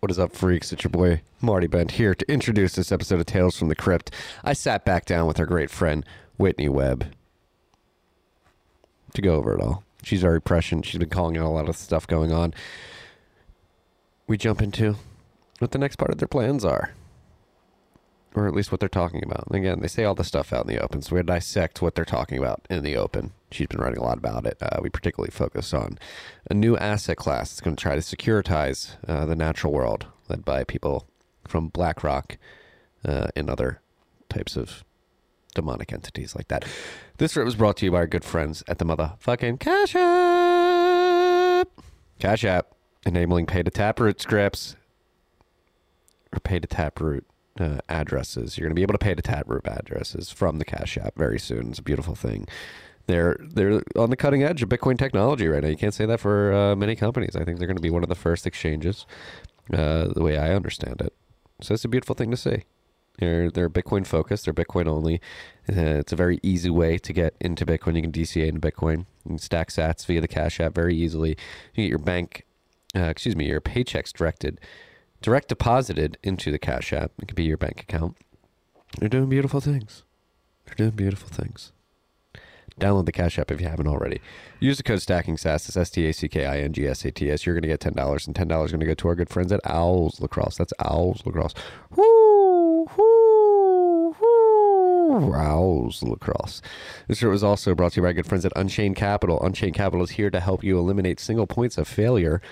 What is up, freaks? It's your boy Marty Bent here to introduce this episode of Tales from the Crypt. I sat back down with our great friend Whitney Webb to go over it all. She's very prescient. She's been calling out a lot of stuff going on. We jump into what the next part of their plans are, or at least what they're talking about. And again, they say all the stuff out in the open, so we dissect what they're talking about in the open. She's been writing a lot about it. Uh, we particularly focus on a new asset class that's going to try to securitize uh, the natural world, led by people from BlackRock uh, and other types of demonic entities like that. This was brought to you by our good friends at the motherfucking Cash App. Cash App, enabling pay to taproot scripts or pay to taproot uh, addresses. You're going to be able to pay to taproot addresses from the Cash App very soon. It's a beautiful thing. They're they're on the cutting edge of Bitcoin technology right now. You can't say that for uh, many companies. I think they're going to be one of the first exchanges, uh, the way I understand it. So it's a beautiful thing to see. They're they're Bitcoin focused. They're Bitcoin only. Uh, it's a very easy way to get into Bitcoin. You can DCA into Bitcoin. You can stack Sats via the Cash App very easily. You get your bank, uh, excuse me, your paychecks directed, direct deposited into the Cash App. It could be your bank account. They're doing beautiful things. They're doing beautiful things. Download the Cash App if you haven't already. Use the code Stacking Sats. It's S T A C K I N G S A T S. You're going to get ten dollars, and ten dollars is going to go to our good friends at Owls Lacrosse. That's Owls Lacrosse. Woo, woo, woo. Owls Lacrosse. This show was also brought to you by good friends at Unchained Capital. Unchained Capital is here to help you eliminate single points of failure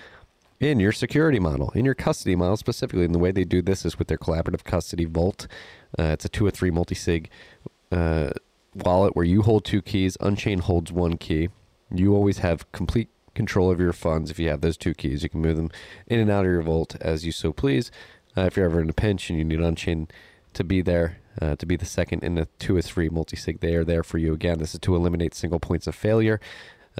in your security model, in your custody model specifically. And the way they do this is with their collaborative custody vault. Uh, it's a two or three multi sig. Uh, wallet where you hold two keys, Unchain holds one key. You always have complete control of your funds if you have those two keys. You can move them in and out of your vault as you so please. Uh, if you're ever in a pinch and you need Unchain to be there, uh, to be the second in the two or three multi-sig, they are there for you. Again, this is to eliminate single points of failure.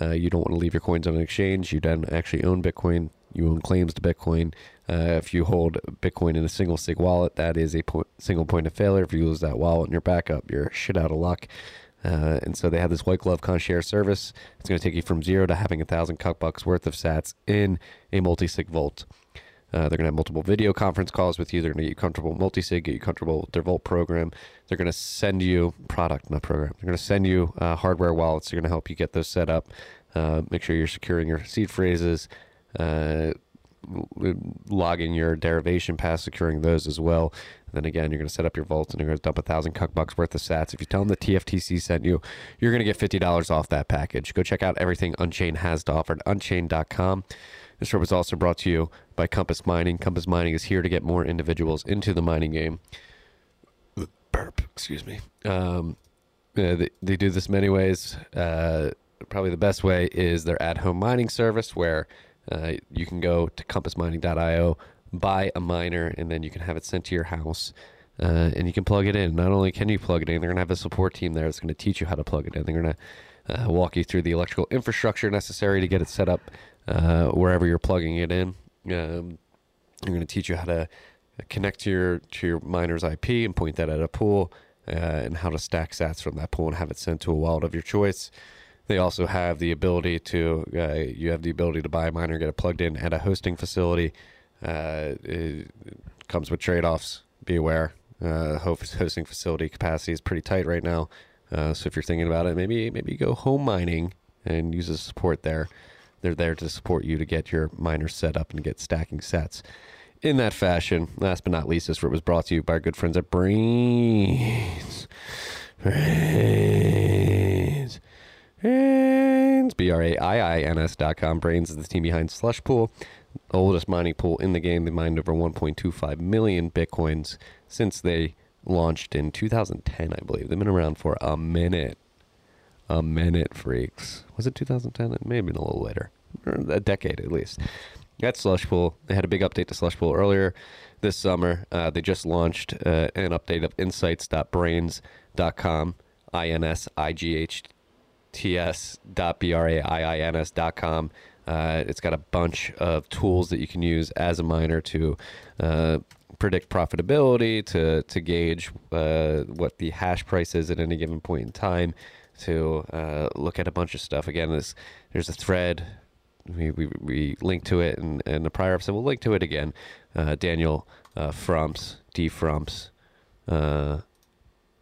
Uh, you don't want to leave your coins on an exchange. You don't actually own Bitcoin. You own claims to Bitcoin. Uh, if you hold Bitcoin in a single sig wallet, that is a po- single point of failure. If you lose that wallet in your backup, you're shit out of luck. Uh, and so they have this white glove concierge service. It's going to take you from zero to having a thousand cuck bucks worth of sats in a multi sig vault. Uh, they're going to have multiple video conference calls with you. They're going to get you comfortable multi sig, get you comfortable with their Vault program. They're going to send you product, not program. They're going to send you uh, hardware wallets. They're going to help you get those set up. Uh, make sure you're securing your seed phrases, uh, logging your derivation paths, securing those as well. And then again, you're going to set up your vaults and you're going to dump a thousand cuck bucks worth of sats. If you tell them the TFTC sent you, you're going to get fifty dollars off that package. Go check out everything Unchained has to offer at Unchained.com. This show was also brought to you by Compass Mining. Compass Mining is here to get more individuals into the mining game. Burp, excuse me. Um, uh, they, they do this many ways. Uh, probably the best way is their at-home mining service, where uh, you can go to compassmining.io, buy a miner, and then you can have it sent to your house. Uh, and you can plug it in. Not only can you plug it in, they're going to have a support team there that's going to teach you how to plug it in. They're going to uh, walk you through the electrical infrastructure necessary to get it set up uh, wherever you're plugging it in. Um, they're going to teach you how to connect to your to your miner's IP and point that at a pool, uh, and how to stack sats from that pool and have it sent to a wallet of your choice. They also have the ability to uh, you have the ability to buy a miner, get it plugged in at a hosting facility. Uh, it comes with trade offs. Be aware. Uh, hosting facility capacity is pretty tight right now. Uh, so if you're thinking about it, maybe maybe go home mining and use the support there. They're there to support you to get your miner set up and get stacking sets. In that fashion, last but not least, this was brought to you by our good friends at Braiins. Braiins. Braiins. B R A I I N S dot com. Braiins is the team behind Slush Pool, oldest mining pool in the game. They mined over 1.25 million bitcoins since they launched in 2010, I believe. They've been around for a minute. A minute, freaks. Was it 2010? It may have been a little later. A decade at least. That's Slush Pool. They had a big update to Slush Pool earlier this summer. Uh, they just launched uh, an update of insights.braiins.com, I N S I G H T S dot B R A I I N S dot com. Uh, it's got a bunch of tools that you can use as a miner to uh, predict profitability, to to gauge uh, what the hash price is at any given point in time, to uh, look at a bunch of stuff. Again, there's there's a thread we, we, we linked to it in, in the prior episode. We'll link to it again. Uh, Daniel uh, Frumps, D Frumps,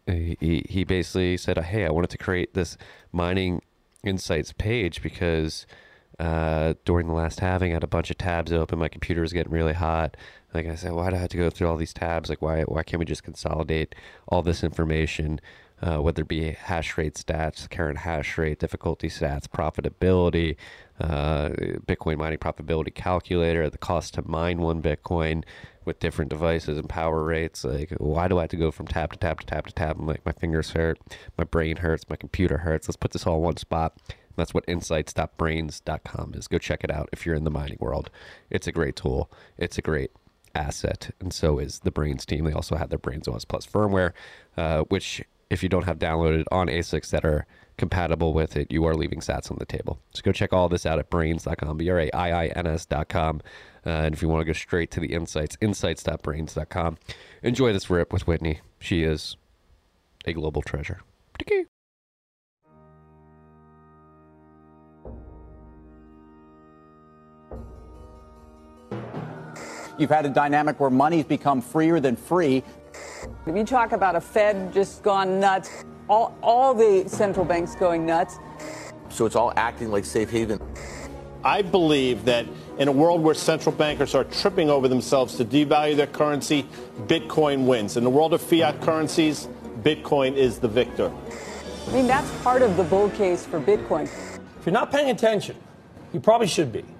he, he basically said, hey, I wanted to create this mining insights page because uh, during the last halving, I had a bunch of tabs open. My computer was getting really hot. Like I said, why do I have to go through all these tabs? Like, why why can't we just consolidate all this information, uh, whether it be hash rate stats, current hash rate, difficulty stats, profitability, uh, Bitcoin mining profitability calculator, the cost to mine one Bitcoin with different devices and power rates. Like, why do I have to go from tab to tab to tab to tab? I'm like, my fingers hurt, my brain hurts, my computer hurts. Let's put this all in one spot. That's what insights.braiins.com is. Go check it out if you're in the mining world. It's a great tool. It's a great asset, and so is the Braiins team. They also have their Braiins OS Plus firmware, uh, which if you don't have downloaded on ASICs that are compatible with it, you are leaving sats on the table. So go check all this out at braiins.com, B-R-A-I-I-N-S.com. Uh, and if you want to go straight to the insights, insights.braiins.com. Enjoy this rip with Whitney. She is a global treasure. You've had a dynamic where money's become freer than free. If you talk about a Fed just gone nuts, all, all the central banks going nuts. So it's all acting like safe haven. I believe that in a world where central bankers are tripping over themselves to devalue their currency, Bitcoin wins. In the world of fiat currencies, Bitcoin is the victor. I mean, that's part of the bull case for Bitcoin. If you're not paying attention, you probably should be. Probably should be.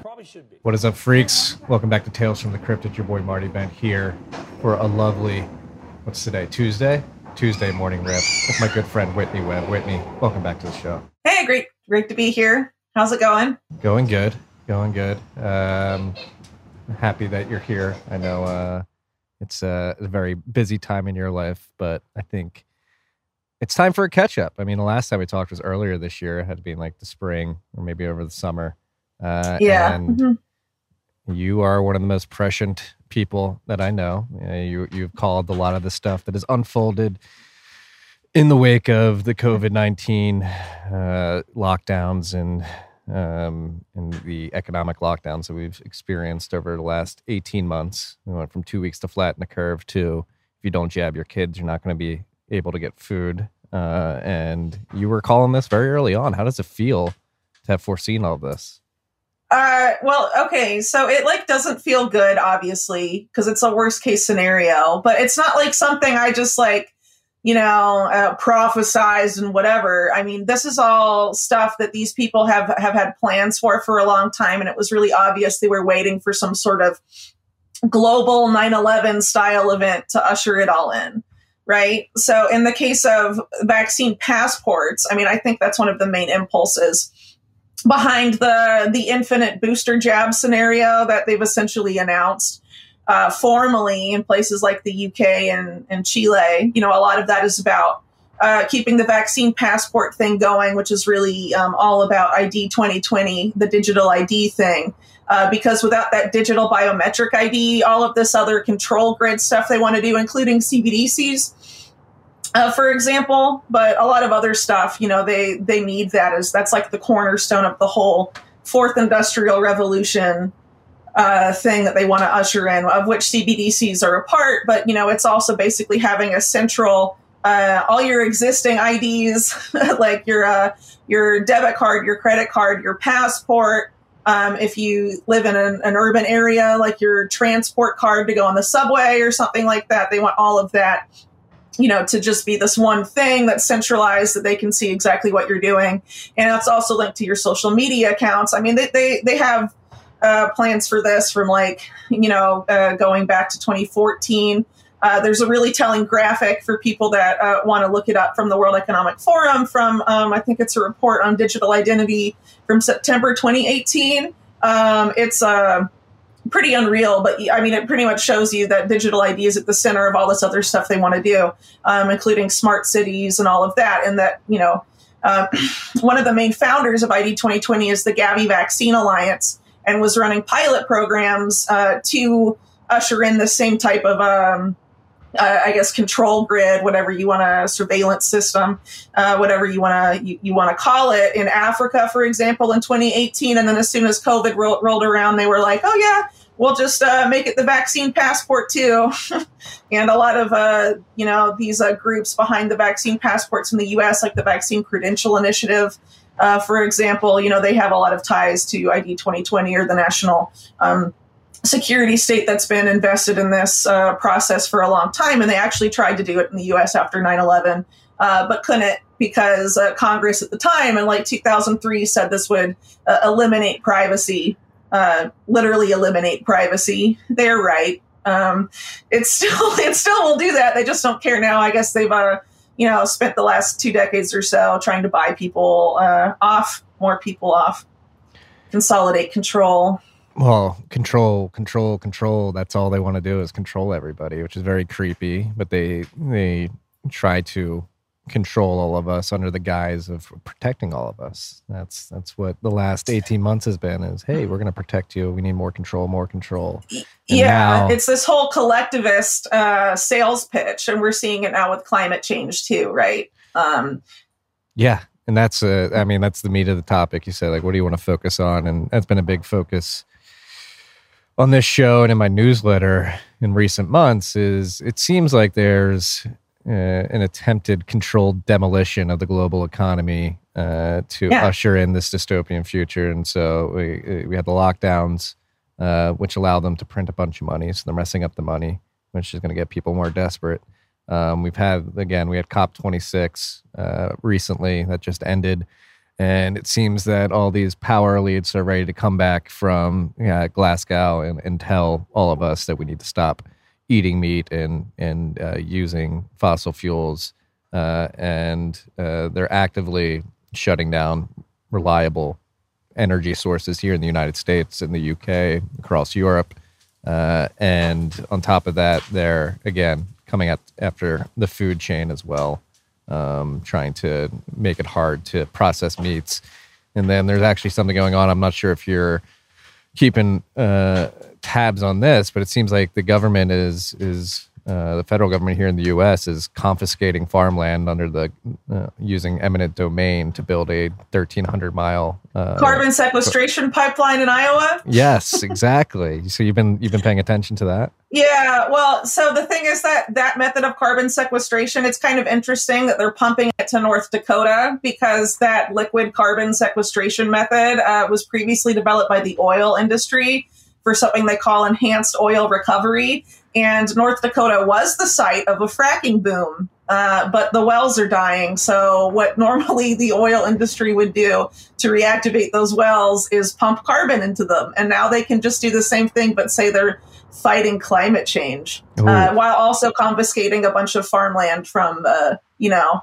What is up, freaks? Welcome back to Tales from the Crypt. It's your boy Marty Bent here for a lovely, what's today? Tuesday? Tuesday morning rip with my good friend Whitney Webb. Whitney, welcome back to the show. Hey, great, great to be here. How's it going? Going good, going good. Um, happy that you're here. I know uh, it's a, a very busy time in your life, but I think it's time for a catch up. I mean, the last time we talked was earlier this year. It had to be in like the spring or maybe over the summer. Uh, yeah. And mm-hmm. You are one of the most prescient people that I know. you you've called a lot of the stuff that has unfolded in the wake of the COVID nineteen uh, lockdowns and um, and the economic lockdowns that we've experienced over the last eighteen months. We went from two weeks to flatten the curve to if you don't jab your kids, you're not going to be able to get food. Uh, and you were calling this very early on. How does it feel to have foreseen all this? Uh, well, okay, so it like doesn't feel good, obviously, because it's a worst case scenario. But it's not like something I just like, you know, uh, prophesized and whatever. I mean, this is all stuff that these people have have had plans for for a long time, and it was really obvious they were waiting for some sort of global 9/11 style event to usher it all in. Right. So, in the case of vaccine passports, I mean, I think that's one of the main impulses behind the the infinite booster jab scenario that they've essentially announced uh, formally in places like the UK and, and Chile. You know, a lot of that is about uh, keeping the vaccine passport thing going, which is really um, all about ID 2020, the digital ID thing. Uh, because without that digital biometric ID, all of this other control grid stuff they want to do, including CBDCs, uh, for example, but a lot of other stuff, you know, they they need that as that's like the cornerstone of the whole fourth industrial revolution uh, thing that they want to usher in, of which CBDCs are a part. But you know, it's also basically having a central uh, all your existing IDs, like your uh, your debit card, your credit card, your passport. Um, if you live in an, an urban area, like your transport card to go on the subway or something like that, they want all of that you know, to just be this one thing that's centralized that they can see exactly what you're doing. And that's also linked to your social media accounts. I mean, they, they, they have uh, plans for this from like, you know, uh, going back to 2014. Uh, there's a really telling graphic for people that uh, want to look it up from the World Economic Forum. From um, I think it's a report on digital identity from September 2018. Um, it's a uh, pretty unreal, but I mean, it pretty much shows you that digital ID is at the center of all this other stuff they want to do, um, including smart cities and all of that. And that, you know, uh, one of the main founders of ID 2020 is the Gavi Vaccine Alliance and was running pilot programs uh, to usher in the same type of um, uh, I guess control grid, whatever you want to surveillance system, uh, whatever you want to you, you want to call it. In Africa, for example, in 2018, and then as soon as COVID ro- rolled around, they were like, "Oh yeah, we'll just uh, make it the vaccine passport too." and a lot of uh, you know these uh, groups behind the vaccine passports in the U.S., like the Vaccine Credential Initiative. Uh, for example, you know they have a lot of ties to ID 2020 or the National um, security state that's been invested in this uh, process for a long time. And they actually tried to do it in the US after 9 11, uh, but couldn't because uh, Congress at the time in like 2003 said this would uh, eliminate privacy, uh, literally eliminate privacy. They're right. Um, it's still it still will do that. They just don't care now. I guess they've uh, you know spent the last two decades or so trying to buy people off, more people off, consolidate control well control control control that's all they want to do is control everybody which is very creepy but they they try to control all of us under the guise of protecting all of us. That's that's what the last 18 months has been is hey we're going to protect you. We need more control more control. And yeah now, it's this whole collectivist uh, sales pitch and we're seeing it now with climate change too right? Um, yeah and that's uh, i mean that's the meat of the topic you said like what do you want to focus on? And that's been a big focus on this show and in my newsletter in recent months is it seems like there's uh, an attempted controlled demolition of the global economy uh, to yeah. usher in this dystopian future. And so we, we had the lockdowns, uh, which allow them to print a bunch of money. So they're messing up the money, which is going to get people more desperate. Um, we've had, again, we had COP26 uh, recently that just ended. And it seems that all these power elites are ready to come back from Glasgow and, and tell all of us that we need to stop eating meat and and uh, using fossil fuels, uh, and uh, they're actively shutting down reliable energy sources here in the United States, in the UK, across Europe, uh, and on top of that, they're again coming at, after the food chain as well um, trying to make it hard to process meats. And then there's actually something going on. I'm not sure if you're keeping uh, tabs on this, but it seems like the government is is uh, the federal government here in the U.S. is confiscating farmland under the uh, using eminent domain to build a 1,300 mile uh, carbon sequestration pipeline in Iowa. Yes, exactly. so you've been you've been paying attention to that. Yeah, well, so the thing is that that method of carbon sequestration, it's kind of interesting that they're pumping it to North Dakota because that liquid carbon sequestration method uh, was previously developed by the oil industry for something they call enhanced oil recovery. And North Dakota was the site of a fracking boom, uh, but the wells are dying. So, what normally the oil industry would do to reactivate those wells is pump carbon into them. And now they can just do the same thing, but say they're fighting climate change uh, while also confiscating a bunch of farmland from, uh, you know,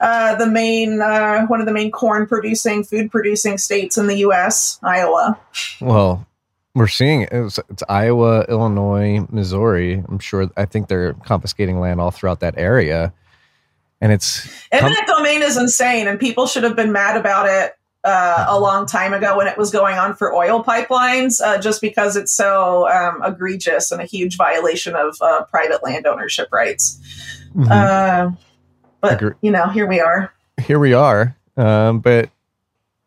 uh, the main uh, one of the main corn producing food producing states in the U.S., Iowa. Well, we're seeing it. It's, it's, Iowa, Illinois, Missouri. I'm sure. I think they're confiscating land all throughout that area, and it's eminent com- domain is insane, and people should have been mad about it uh, a long time ago when it was going on for oil pipelines, uh, just because it's so um, egregious and a huge violation of uh, private land ownership rights. Mm-hmm. Uh, but you know, here we are. Here we are. Um, but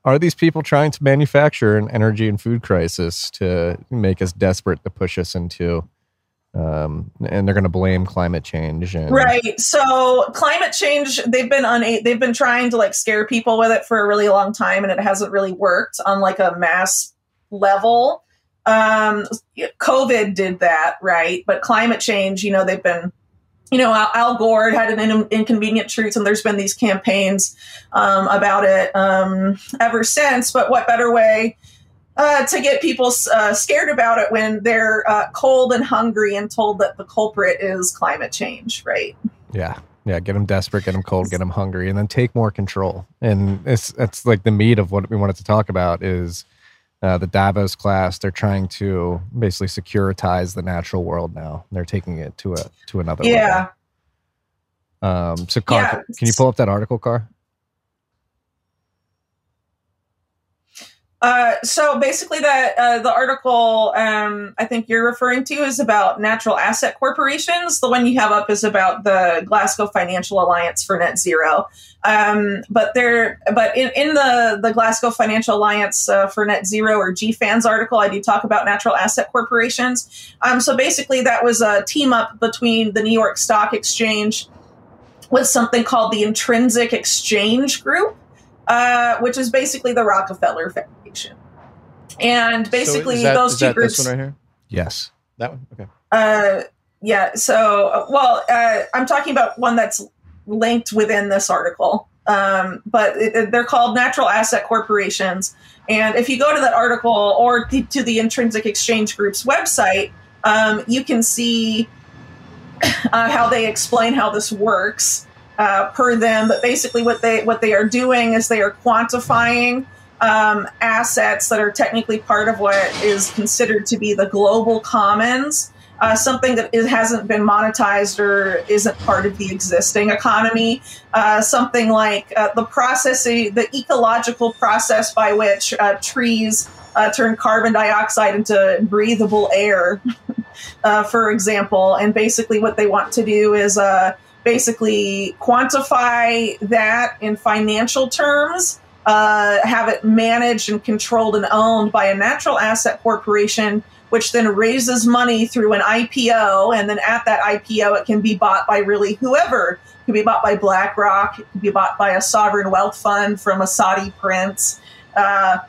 are these people trying to manufacture an energy and food crisis to make us desperate to push us into um, and they're going to blame climate change and- right. So climate change they've been on una- they've been trying to like scare people with it for a really long time and it hasn't really worked on like a mass level. Um, covid did that right? But climate change you know they've been you know, Al, Gore had an in, inconvenient truth, and there's been these campaigns um, about it um, ever since. But what better way uh, to get people uh, scared about it when they're uh, cold and hungry and told that the culprit is climate change, right? Yeah. Yeah, get them desperate, get them cold, get them hungry, and then take more control. And it's it's like the meat of what we wanted to talk about is uh, the Davos class. They're trying to basically securitize the natural world now. They're taking it to a to another yeah. level. Um, so, Car, Yeah. can you pull up that article, Car? Uh, so basically, that uh, the article um, I think you're referring to is about natural asset corporations. The one you have up is about the Glasgow Financial Alliance for Net Zero. Um, but there, but in, in the the Glasgow Financial Alliance uh, for Net Zero or GFANZ article, I do talk about natural asset corporations. Um, so basically, that was a team up between the New York Stock Exchange with something called the Intrinsic Exchange Group, uh, which is basically the Rockefeller Foundation. And basically, so is that, those is two that groups. This one right here. Yes. That one. Okay. Uh, yeah. So, uh, well, uh, I'm talking about one that's linked within this article, um, but it, it- they're called natural asset corporations. And if you go to that article or th- to the Intrinsic Exchange Group's website, um, you can see uh, how they explain how this works uh, per them. But basically, what they what they are doing is they are quantifying um, assets that are technically part of what is considered to be the global commons. Uh, something that it hasn't been monetized or isn't part of the existing economy. Uh, something like uh, the processing, the ecological process by which uh, trees uh, turn carbon dioxide into breathable air, uh, for example. And basically, what they want to do is basically quantify that in financial terms, uh, have it managed and controlled and owned by a natural asset corporation, which then raises money through an IPO. And then at that IPO, it can be bought by really whoever. It can be bought by BlackRock, it can be bought by a sovereign wealth fund from a Saudi prince. Uh,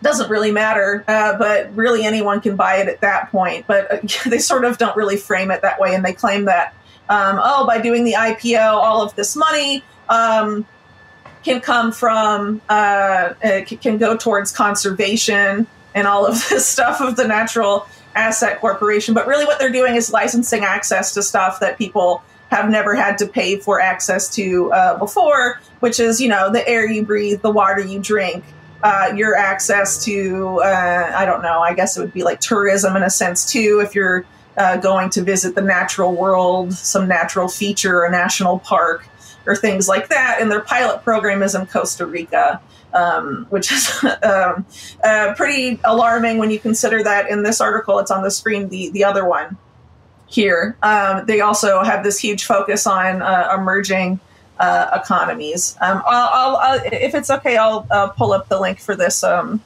doesn't really matter, uh, but really anyone can buy it at that point. But uh, they sort of don't really frame it that way, and they claim that um, oh, by doing the IPO, all of this money um, can come from uh, uh, can go towards conservation and all of this stuff of the natural asset corporation. But really, what they're doing is licensing access to stuff that people have never had to pay for access to uh, before, which is you know the air you breathe, the water you drink, uh, your access to uh, I don't know. I guess it would be like tourism in a sense too. If you're uh, going to visit the natural world, some natural feature, a national park, or things like that. And their pilot program is in Costa Rica, um, which is um, uh, pretty alarming when you consider that in this article, it's on the screen, the, the other one here. Um, they also have this huge focus on uh, emerging uh, economies. Um, I'll, I'll, I'll, if it's okay, I'll uh, pull up the link for this um,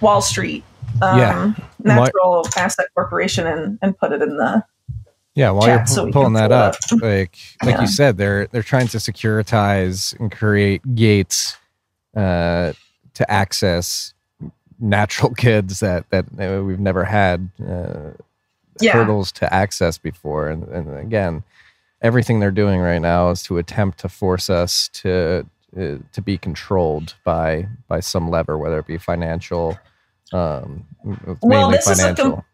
Wall Street um, Yeah. Natural Asset Corporation and, and put it in the Yeah, while chat you're so pulling that pull up, up. like like Yeah. you said, they're they're trying to securitize and create gates uh, to access natural goods that that uh, we've never had uh, Yeah. hurdles to access before. And, and again, everything they're doing right now is to attempt to force us to uh, to be controlled by by some lever, whether it be financial. Um, Well, mainly this is a com- financial.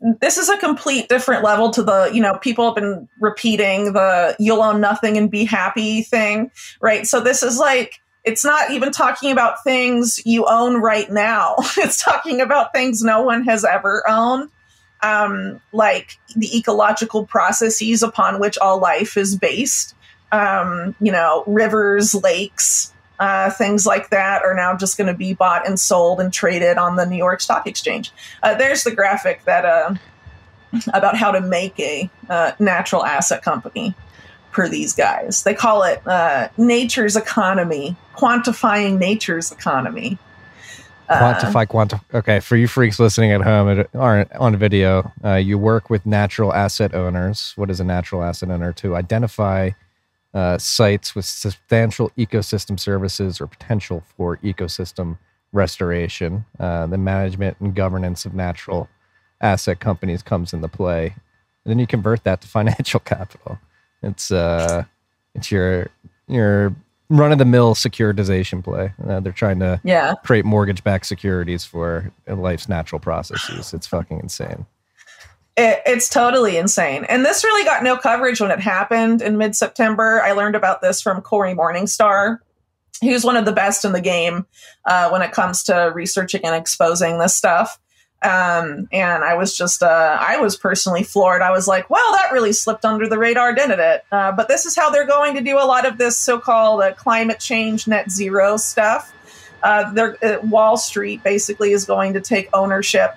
This is a complete different level to the you know people have been repeating the you'll own nothing and be happy thing right? So this is like it's not even talking about things you own right now. It's talking about things no one has ever owned. Um, like the ecological processes upon which all life is based. Um, you know rivers lakes uh, things like that are now just going to be bought and sold and traded on the New York Stock Exchange. Uh, there's the graphic that uh, about how to make a uh, natural asset company per these guys. They call it uh, nature's economy, quantifying nature's economy. Uh, quantify quantify okay for you freaks listening at home and aren't on video you work with natural asset owners what is a natural asset owner to identify uh, sites with substantial ecosystem services or potential for ecosystem restoration uh, the management and governance of natural asset companies comes into play and then you convert that to financial capital it's uh it's your your run of the mill securitization play. Uh, they're trying to Yeah. create mortgage backed securities for life's natural processes. It's fucking insane. It, it's totally insane. And this really got no coverage when it happened in mid September. I learned about this from Cory Morningstar. Was one of the best in the game uh, when it comes to researching and exposing this stuff. Um, and I was just, uh, I was personally floored. I was like, well, that really slipped under the radar, didn't it? Uh, but this is how they're going to do a lot of this so called uh, climate change net zero stuff. Uh, uh, Wall Street basically is going to take ownership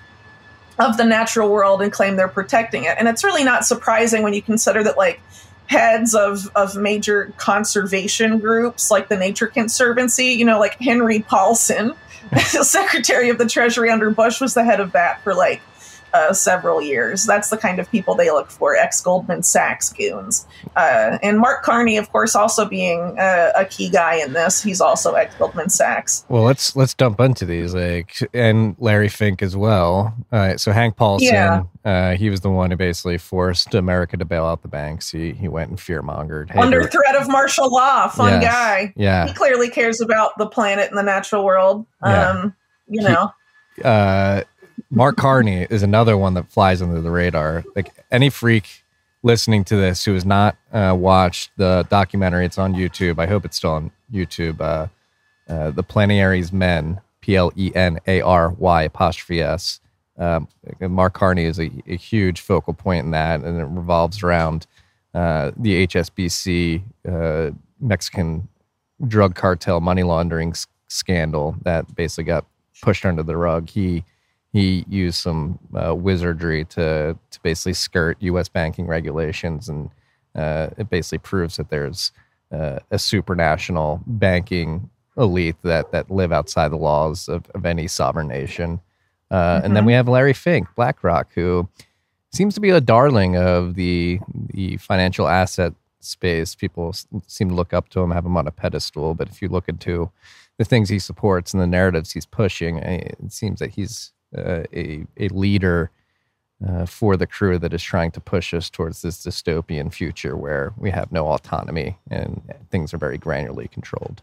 of the natural world and claim they're protecting it. And it's really not surprising when you consider that, like, heads of, of major conservation groups like the Nature Conservancy, you know, like Henry Paulson, the Secretary of the Treasury under Bush, was the head of that for like uh, several years. That's the kind of people they look for, ex Goldman Sachs goons. Uh, and Mark Carney, of course, also being uh, a key guy in this. He's also ex Goldman Sachs. Well, let's let's dump into these, like, and Larry Fink as well. All right, so Hank Paulson, Yeah. uh, he was the one who basically forced America to bail out the banks. He he went and fear mongered Under threat of martial law, fun Yes. guy. Yeah. He clearly cares about the planet and the natural world. Yeah. Um, you know. uh, Mark Carney is another one that flies under the radar. Like any freak listening to this who has not uh, watched the documentary, it's on YouTube. I hope it's still on YouTube. Uh, uh, the Plenary's Men, P L E N A R Y apostrophe S. Um, Mark Carney is a, a huge focal point in that, and it revolves around uh, the HSBC uh, Mexican drug cartel money laundering s- scandal that basically got pushed under the rug. He he used some uh, wizardry to to basically skirt U.S. banking regulations, and uh, it basically proves that there's uh, a supranational banking elite that that live outside the laws of, of any sovereign nation. Uh, And then Mhm. we have Larry Fink, BlackRock, who seems to be a darling of the the financial asset space. People seem to look up to him, have him on a pedestal. But if you look into the things he supports and the narratives he's pushing, eh, it seems that he's uh, a a leader uh, for the crew that is trying to push us towards this dystopian future where we have no autonomy and things are very granularly controlled.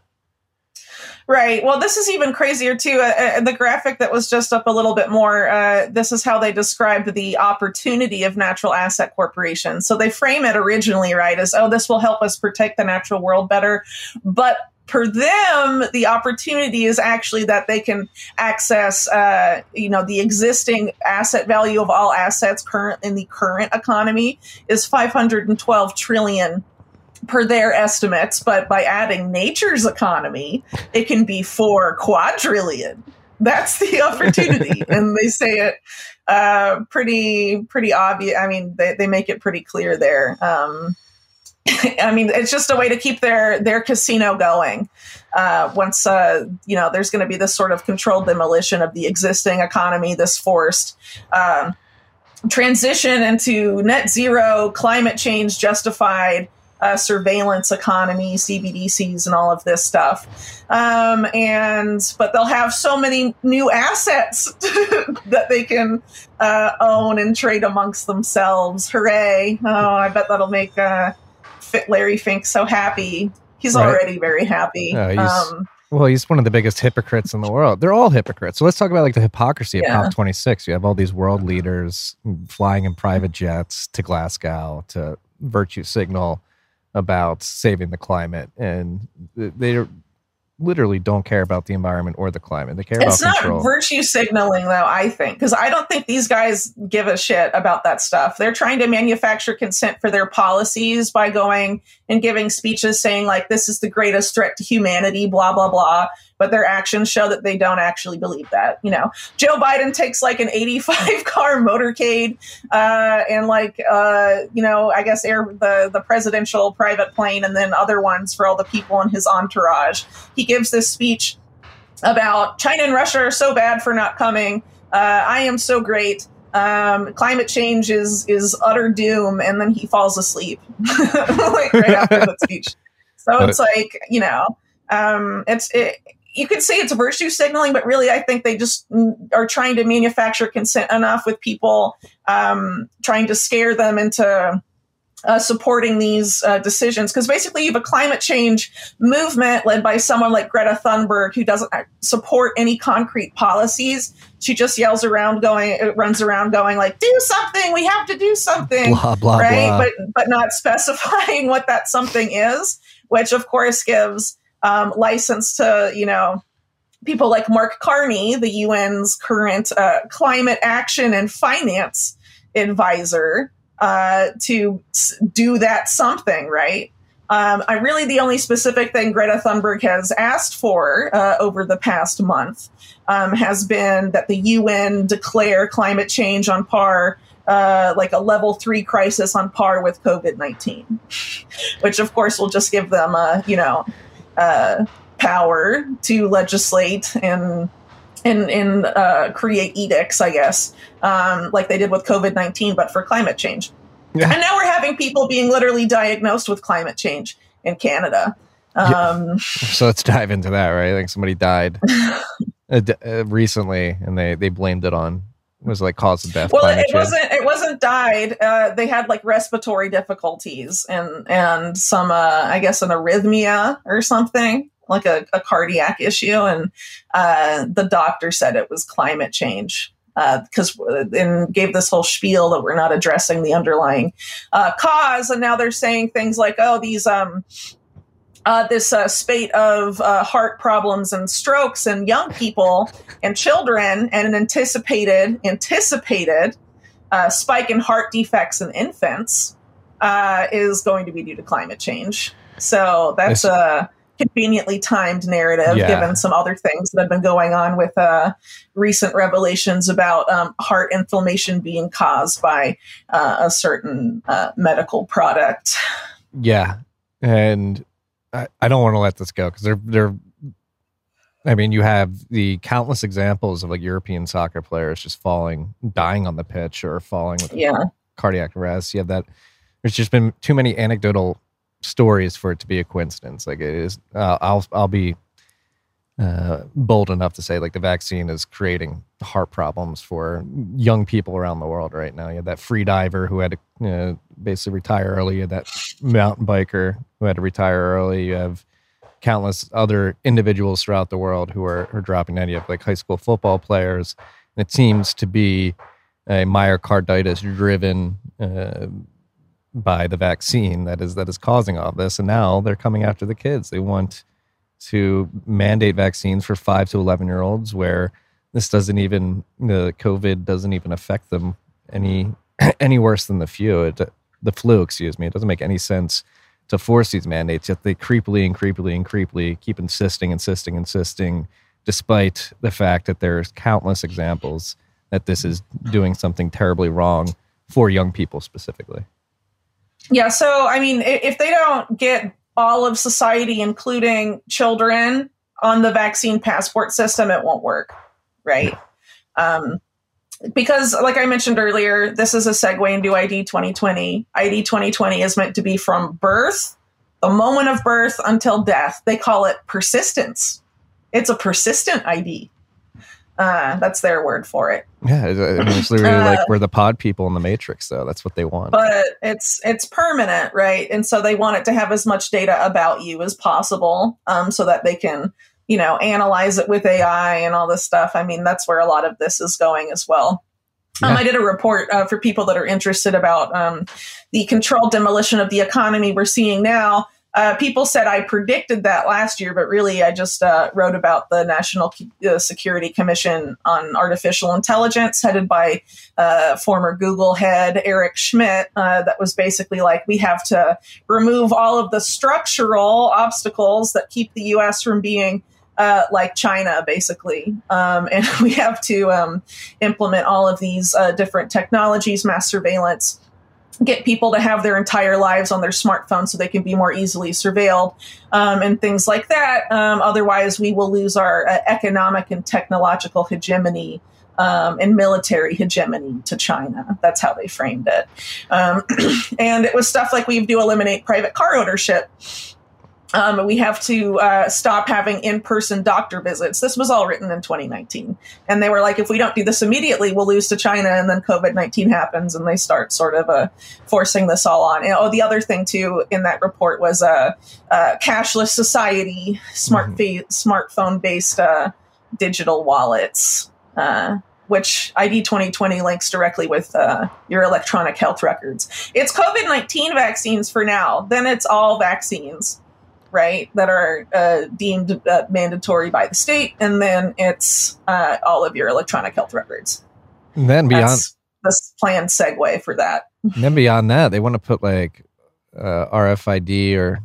Right. Well, this is even crazier too. Uh, uh, the graphic that was just up a little bit more. Uh, this is how they described the opportunity of natural asset corporations. So they frame it originally right as, "Oh, this will help us protect the natural world better," but for them, the opportunity is actually that they can access, uh, you know, the existing asset value of all assets current in the current economy is 512 trillion per their estimates, but by adding nature's economy, it can be four quadrillion. That's the opportunity. and they say it uh, pretty pretty obvious. I mean, they, they make it pretty clear there. Um, I mean, it's just a way to keep their their casino going. Uh, once uh, you know, there's going to be this sort of controlled demolition of the existing economy, this forced um, transition into net zero, climate change justified uh, surveillance economy, CBDCs, and all of this stuff. Um, and but they'll have so many new assets that they can uh, own and trade amongst themselves. Hooray! Oh, I bet that'll make uh, Larry Fink so happy. He's Right. already very happy. Oh, he's- um, Well, he's one of the biggest hypocrites in the world. They're all hypocrites. So let's talk about like the hypocrisy of Yeah. COP26. You have all these world leaders flying in private jets to Glasgow to virtue signal about saving the climate, and they literally don't care about the environment or the climate. They care it's about control. It's not virtue signaling though i think because i don't think these guys give a shit about that stuff they're trying to manufacture consent for their policies by going and giving speeches saying like this is the greatest threat to humanity blah blah blah but their actions show that they don't actually believe that you know joe biden takes like an 85 car motorcade uh, and like uh, you know i guess air the the presidential private plane and then other ones for all the people in his entourage he gives this speech about China and Russia are so bad for not coming. Uh, I am so great. Um, climate change is is utter doom, and then he falls asleep like right after that speech. So it's like you know, um, it's it, you could say it's virtue signaling, but really, I think they just are trying to manufacture consent enough with people, um, trying to scare them into uh, supporting these uh, decisions because basically you have a climate change movement led by someone like Greta Thunberg who doesn't support any concrete policies. She just yells around, going, runs around, going like, "Do something! We have to do something!" Blah blah right? blah. But but not specifying what that something is, which of course gives um, license to you know people like Mark Carney, the UN's current uh, climate action and finance advisor uh, to do that something, right? Um, I really the only specific thing Greta Thunberg has asked for uh, over the past month um, has been that the UN declare climate change on par, uh, like a level three crisis on par with COVID nineteen, which of course will just give them, uh, you know, uh, power to legislate and and and uh, create edicts, I guess, um, like they did with COVID nineteen, but for climate change. Yeah. And now we're having people being literally diagnosed with climate change in Canada. Um, So let's dive into that, right? I think somebody died uh, d- uh, recently, and they they blamed it on was like cause of death. well, it wasn't. It wasn't died. Uh, they had like respiratory difficulties and and some, uh, I guess, an arrhythmia or something, like a, a cardiac issue, and uh, the doctor said it was climate change. Because uh, and gave this whole spiel that we're not addressing the underlying uh, cause, and now they're saying things like, "Oh, these um, uh, this uh, spate of uh, heart problems and strokes in young people and children, and an anticipated anticipated uh, spike in heart defects in infants uh, is going to be due to climate change. So that's a conveniently timed narrative, Yeah. given some other things that have been going on with uh, recent revelations about um, heart inflammation being caused by uh, a certain uh, medical product. Yeah, and I, I don't want to let this go because they're they're. I mean, you have the countless examples of like European soccer players just falling, dying on the pitch, or falling with Yeah. cardiac arrest. You have that. There's just been too many anecdotal stories for it to be a coincidence. Like it is. Uh, I'll I'll be uh, bold enough to say like the vaccine is creating heart problems for young people around the world right now. You had that free diver who had to uh, basically retire early. You had that mountain biker who had to retire early. You have countless other individuals throughout the world who are, are dropping dead. You have like high school football players. And it seems to be a myocarditis driven uh, by the vaccine that is that is causing all this. And now they're coming after the kids. They want to mandate vaccines for five to eleven year olds, where this doesn't even the COVID doesn't even affect them any any worse than the flu. It, the flu, excuse me. It doesn't make any sense to force these mandates. Yet they creepily and creepily and creepily keep insisting, insisting, insisting, despite the fact that there's countless examples that this is doing something terribly wrong for young people specifically. Yeah, so I mean, if they don't get all of society, including children, on the vaccine passport system, it won't work, right? Um, because, like I mentioned earlier, this is a segue into ID 2020. ID 2020 is meant to be from birth, the moment of birth until death. They call it persistence. It's a persistent ID. Uh, that's their word for it. Yeah, it's, I mean, it's literally Uh, like we're the pod people in the Matrix, though. That's what they want. but it's it's permanent right and so they want it to have as much data about you as possible um, so that they can you know analyze it with ai and all this stuff i mean that's where a lot of this is going as well um, i did a report uh, for people that are interested about um, the controlled demolition of the economy we're seeing now uh, people said I predicted that last year, but really I just uh, wrote about the National Security Commission on Artificial Intelligence, headed by uh, former Google head Eric Schmidt. Uh, that was basically like we have to remove all of the structural obstacles that keep the U.S. from being. Uh, like China, basically. Um, and we have to um, implement all of these uh, different technologies, mass surveillance, get people to have their entire lives on their smartphone so they can be more easily surveilled um, and things like that. Um, otherwise, we will lose our uh, economic and technological hegemony. Um, and military hegemony to China. That's how they framed it. Um, and it was stuff like we do eliminate private car ownership. Um, we have to uh, stop having in person doctor visits. This was all written in 2019. And they were like, if we don't do this immediately, we'll lose to China. And then COVID 19 happens and they start sort of uh, forcing this all on. And, oh, the other thing, too, in that report was a uh, uh, cashless society, smart mm-hmm. smartphone based uh, digital wallets. Uh, which ID 2020 links directly with uh, your electronic health records. It's COVID 19 vaccines for now, then it's all vaccines right, that are uh, deemed uh, mandatory by the state, and then it's uh, all of your electronic health records. And then beyond That's this planned segue for that. then beyond that, they want to put like uh, RFID or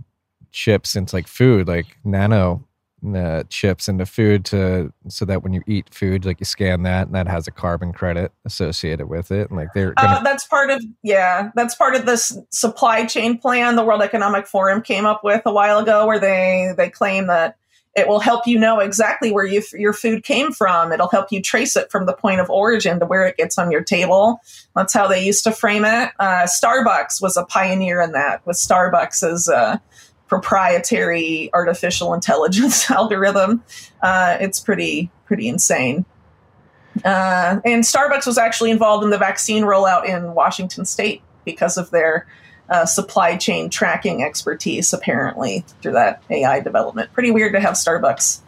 chips into like food, like nano uh, chips into food to so that when you eat food, like you scan that and that has a carbon credit associated with it. And like they're uh, gonna- uh, that's part of yeah, that's part of this supply chain plan the World Economic Forum came up with a while ago, where they they claim that it will help you know exactly where you, your food came from. It'll help you trace it from the point of origin to where it gets on your table. That's how they used to frame it. Uh, Starbucks was a pioneer in that with Starbucks' uh, proprietary artificial intelligence algorithm. Uh, it's pretty pretty insane. Uh, and Starbucks was actually involved in the vaccine rollout in Washington State because of their uh, supply chain tracking expertise, apparently through that AI development. Pretty weird to have Starbucks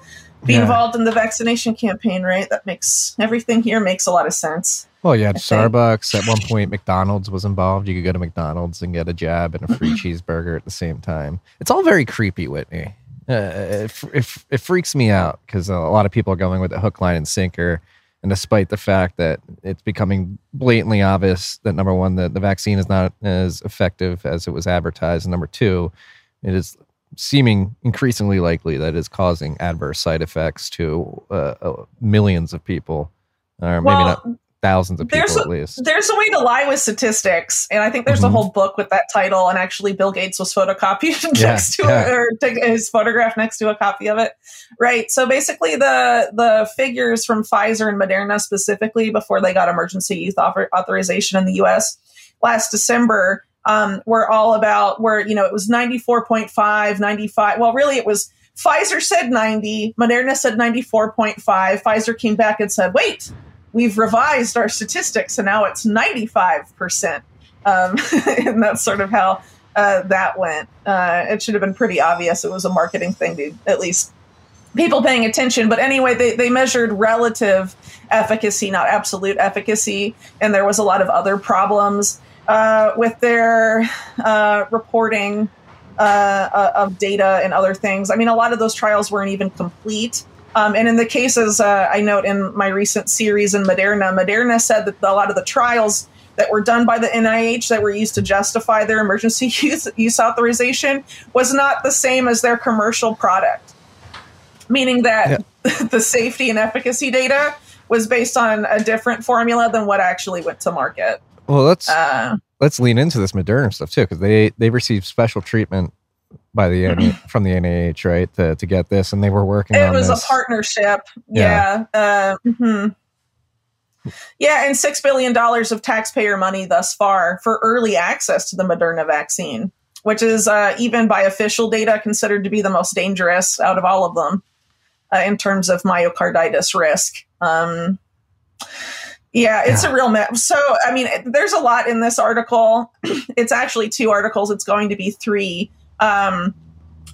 be yeah. involved in the vaccination campaign, right? That makes everything here makes a lot of sense. Well, yeah, Starbucks. At one point, McDonald's was involved. You could go to McDonald's and get a jab and a free cheeseburger at the same time. It's all very creepy, Whitney. Uh, it, it, it, freaks me out because a lot of people are going with the hook, line, and sinker. And despite the fact that it's becoming blatantly obvious that number one, the, the vaccine is not as effective as it was advertised, and number two, it is seeming increasingly likely that it's causing adverse side effects to uh, uh, millions of people, or maybe well, not thousands of people a, at least. There's a way to lie with statistics, and I think there's mm-hmm. a whole book with that title. And actually, Bill Gates was photocopied yeah, next to yeah. it, or his photograph next to a copy of it. Right. So basically, the the figures from Pfizer and Moderna specifically before they got emergency use author- authorization in the U.S. last December um, were all about where you know it was 94.5, 95. Well, really, it was. Pfizer said 90, Moderna said 94.5. Pfizer came back and said, wait, we've revised our statistics and now it's 95%. Um, and that's sort of how uh, that went. Uh, it should have been pretty obvious. It was a marketing thing to at least people paying attention. But anyway, they, they measured relative efficacy, not absolute efficacy. And there was a lot of other problems uh, with their uh, reporting uh, of data and other things. I mean, a lot of those trials weren't even complete. Um, and in the cases uh, I note in my recent series in Moderna, Moderna said that a lot of the trials that were done by the NIH that were used to justify their emergency use, use authorization was not the same as their commercial product, meaning that yeah. the safety and efficacy data was based on a different formula than what actually went to market. Well, let's uh, let's lean into this Moderna stuff too, because they they received special treatment by the from the NIH, right, to, to get this, and they were working. It was this. a partnership. Yeah. Yeah. Uh, mm-hmm. yeah, and six billion dollars of taxpayer money thus far for early access to the Moderna vaccine, which is uh, even by official data considered to be the most dangerous out of all of them uh, in terms of myocarditis risk. Um, yeah, it's yeah. a real mess. So, I mean, there's a lot in this article. it's actually two articles. It's going to be three. Um,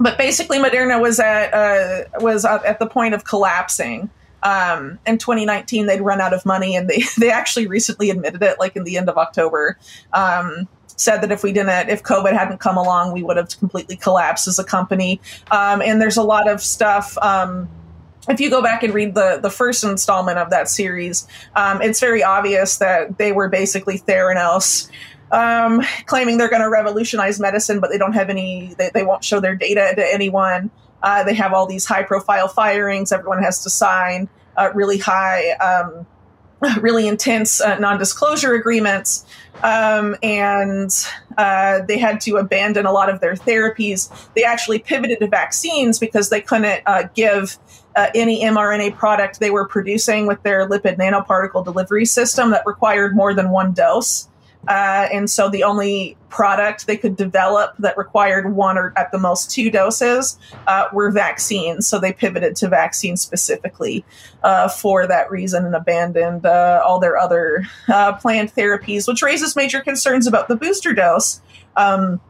but basically, Moderna was at uh, was at the point of collapsing. Um, in 2019, they'd run out of money, and they they actually recently admitted it, like in the end of October. Um, said that if we didn't, if COVID hadn't come along, we would have completely collapsed as a company. Um, and there's a lot of stuff. Um, if you go back and read the the first installment of that series, um, it's very obvious that they were basically Theranos um, claiming they're going to revolutionize medicine, but they don't have any, they, they won't show their data to anyone. Uh, they have all these high profile firings, everyone has to sign uh, really high, um, really intense uh, non disclosure agreements. Um, and uh, they had to abandon a lot of their therapies. They actually pivoted to vaccines because they couldn't uh, give uh, any mRNA product they were producing with their lipid nanoparticle delivery system that required more than one dose Uh, and so the only product they could develop that required one or at the most two doses uh, were vaccines. So they pivoted to vaccines specifically uh, for that reason and abandoned uh, all their other uh, planned therapies, which raises major concerns about the booster dose. Um,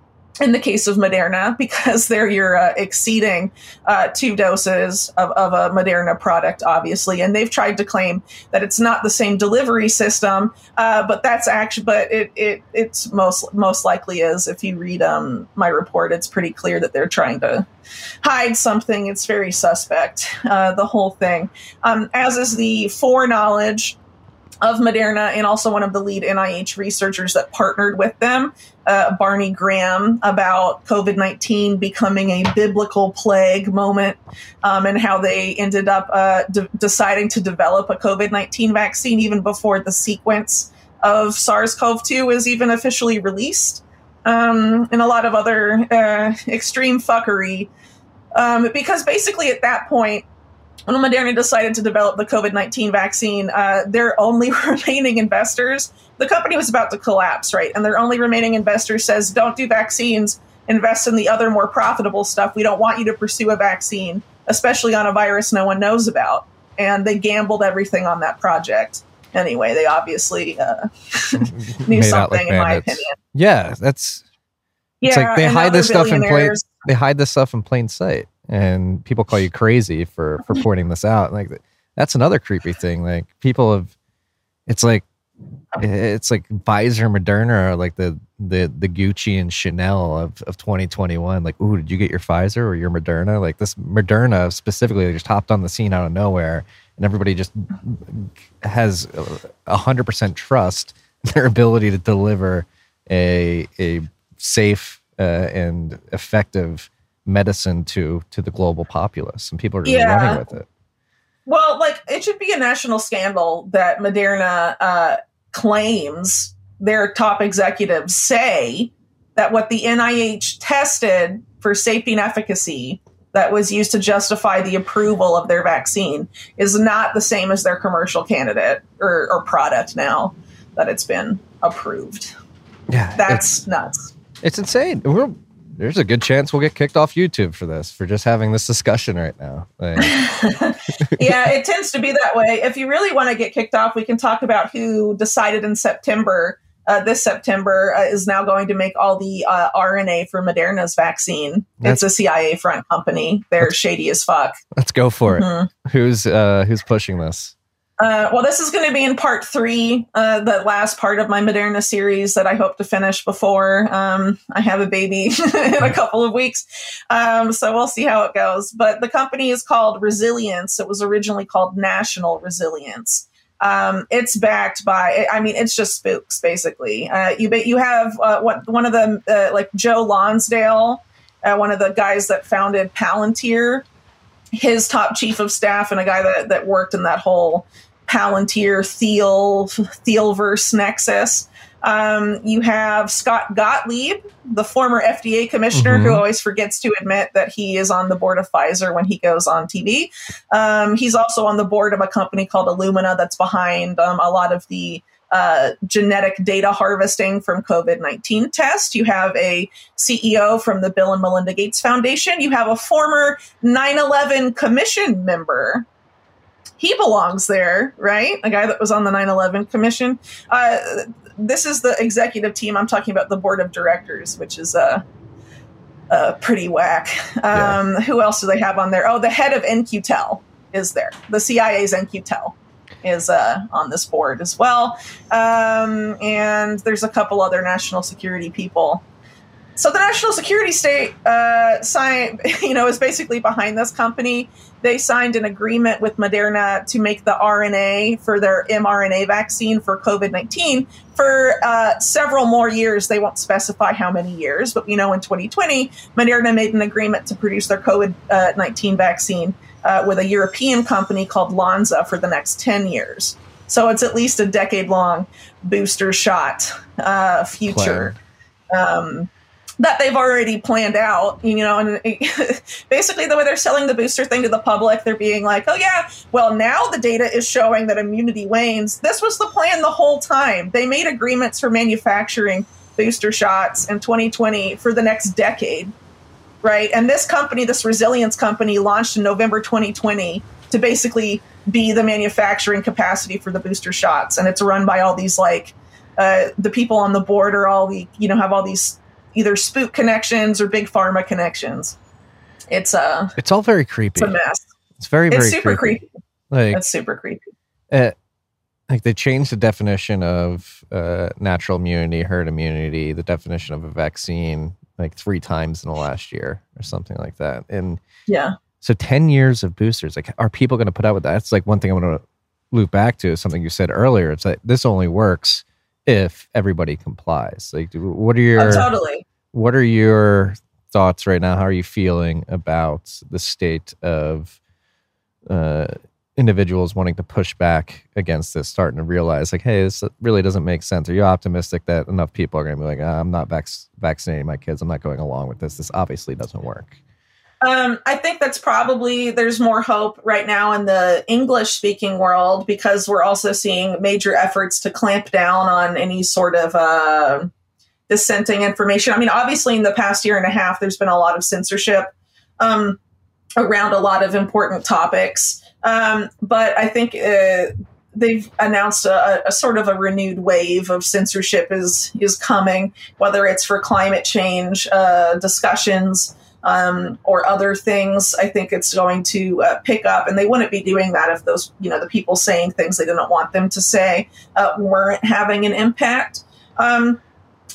in the case of Moderna, because they're you're uh, exceeding uh, two doses of, of a Moderna product, obviously, and they've tried to claim that it's not the same delivery system, uh, but that's actually, but it it it's most most likely is. If you read um, my report, it's pretty clear that they're trying to hide something. It's very suspect, uh, the whole thing, um, as is the foreknowledge of Moderna and also one of the lead NIH researchers that partnered with them, uh, Barney Graham, about COVID 19 becoming a biblical plague moment um, and how they ended up uh, de- deciding to develop a COVID 19 vaccine even before the sequence of SARS CoV 2 was even officially released, um, and a lot of other uh, extreme fuckery. Um, because basically, at that point, when Moderna decided to develop the COVID 19 vaccine, uh, their only remaining investors, the company was about to collapse, right? And their only remaining investor says, don't do vaccines, invest in the other more profitable stuff. We don't want you to pursue a vaccine, especially on a virus no one knows about. And they gambled everything on that project. Anyway, they obviously uh, knew Made out like something, in my opinion. Yeah, that's it's Yeah, like they hide this stuff in plain they hide this stuff in plain sight and people call you crazy for for pointing this out like that's another creepy thing like people have it's like it's like Pfizer Moderna are like the the the Gucci and Chanel of of 2021 like ooh did you get your Pfizer or your Moderna? Like this Moderna specifically just hopped on the scene out of nowhere and everybody just has a hundred percent trust in their ability to deliver a a safe uh, and effective medicine to to the global populace, and people are really Yeah. running with it. Well, like it should be a national scandal that Moderna uh, claims their top executives say that what the NIH tested for safety and efficacy that was used to justify the approval of their vaccine is not the same as their commercial candidate or, or product now that it's been approved. Yeah, That's nuts. it's, it's insane. We're, there's a good chance we'll get kicked off YouTube for this for just having this discussion right now. Like, yeah, it tends to be that way. If you really want to get kicked off, we can talk about who decided in September. Uh, this September uh, is now going to make all the uh, RNA for Moderna's vaccine. That's- it's a CIA front company. They're shady as fuck. let's go for it. Mhm. Who's uh who's pushing this? Uh, well, this is going to be in part three, uh, the last part of my Moderna series that I hope to finish before um, I have a baby in a couple of weeks. Um, so we'll see how it goes. But the company is called Resilience. It was originally called National Resilience. Um, it's backed by, I mean, it's just spooks basically. Uh, you you have uh, what one of the uh, like Joe Lonsdale, uh, one of the guys that founded Palantir his top chief of staff and a guy that, that worked in that whole Palantir Thiel Thielverse nexus. Um, you have Scott Gottlieb, the former FDA commissioner, who Mhm. always forgets to admit that he is on the board of Pfizer when he goes on TV. Um, he's also on the board of a company called Illumina that's behind um, a lot of the uh, genetic data harvesting from COVID 19 tests. You have a CEO from the Bill and Melinda Gates Foundation. You have a former 9 11 commission member. He belongs there, right? A guy that was on the 9 11 commission. Uh, this is the executive team. I'm talking about the board of directors, which is uh, uh, pretty whack. Um, Who else do they have on there? Oh, the head of In-Q-Tel is there. The CIA's In-Q-Tel is uh, on this board as well. Um, and there's a couple other national security people. So the national security state uh, sign, you know, is basically behind this company. They signed an agreement with Moderna to make the RNA for their mRNA vaccine for COVID nineteen for uh, several more years. They won't specify how many years, but you know, in 2020, Moderna made an agreement to produce their COVID nineteen vaccine uh, with a European company called Lonza for the next 10 years. So it's at least a decade long booster shot uh, future. Um, that they've already planned out, you know, and basically the way they're selling the booster thing to the public, they're being like, oh, yeah, well, now the data is showing that immunity wanes. This was the plan the whole time. They made agreements for manufacturing booster shots in 2020 for the next decade, right? And this company, this resilience company, launched in November 2020 to basically be the manufacturing capacity for the booster shots. And it's run by all these like, uh, the people on the board are all the, you know, have all these either spook connections or big pharma connections. It's uh it's all very creepy. It's a mess. It's very very it's super creepy. creepy. Like it's super creepy. Uh, like they changed the definition of uh, natural immunity, herd immunity, the definition of a vaccine like three times in the last year or something like that. And yeah, so ten years of boosters. Like, are people going to put up with that? It's like one thing I'm going to loop back to is something you said earlier. It's like this only works if everybody complies. Like, what are your oh, totally? What are your thoughts right now? How are you feeling about the state of uh, individuals wanting to push back against this, starting to realize, like, hey, this really doesn't make sense? Are you optimistic that enough people are going to be like, ah, I'm not vac- vaccinating my kids. I'm not going along with this. This obviously doesn't work. Um, I think that's probably there's more hope right now in the English speaking world because we're also seeing major efforts to clamp down on any sort of uh, dissenting information. I mean, obviously, in the past year and a half, there's been a lot of censorship um, around a lot of important topics. Um, but I think uh, they've announced a, a, sort of a renewed wave of censorship is is coming, whether it's for climate change uh, discussions um, or other things. I think it's going to uh, pick up, and they wouldn't be doing that if those, you know, the people saying things they didn't want them to say uh, weren't having an impact. Um,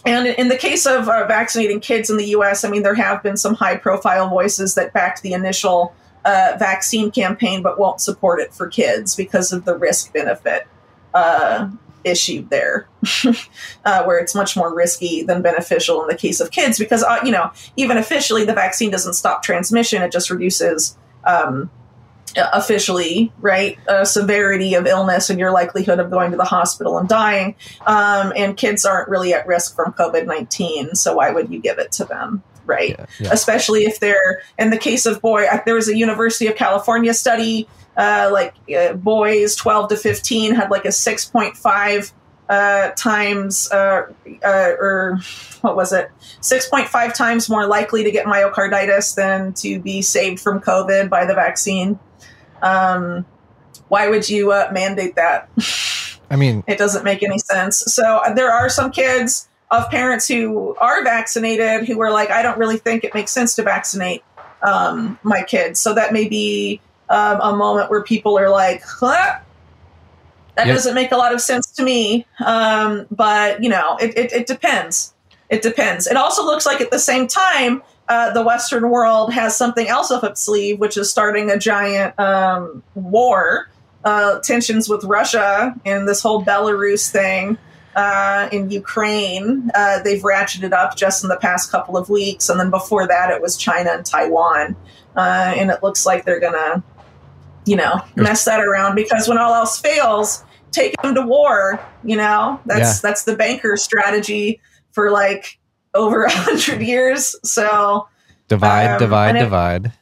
and in the case of uh, vaccinating kids in the U.S., I mean, there have been some high-profile voices that backed the initial uh, vaccine campaign, but won't support it for kids because of the risk-benefit uh, issue there, uh, where it's much more risky than beneficial in the case of kids because, uh, you know, even officially the vaccine doesn't stop transmission, it just reduces um, officially, right, uh, severity of illness and your likelihood of going to the hospital and dying. Um, and kids aren't really at risk from COVID 19, so why would you give it to them? Right, yeah, yeah. especially if they're in the case of boy. There was a University of California study uh, like uh, boys 12 to 15 had like a 6.5 uh, times uh, uh, or what was it 6.5 times more likely to get myocarditis than to be saved from covid by the vaccine um, why would you uh, mandate that i mean it doesn't make any sense so there are some kids of parents who are vaccinated who are like i don't really think it makes sense to vaccinate um, my kids so that may be um, a moment where people are like, huh? that yep. doesn't make a lot of sense to me. Um, but you know, it, it, it, depends. It depends. It also looks like at the same time, uh, the Western world has something else up its sleeve, which is starting a giant um, war, uh, tensions with Russia and this whole Belarus thing. Uh, in Ukraine, uh, they've ratcheted up just in the past couple of weeks, and then before that, it was China and Taiwan, uh, and it looks like they're gonna you know, mess that around because when all else fails, take them to war. You know, that's yeah. that's the banker strategy for like over a hundred years. So divide, um, divide, divide.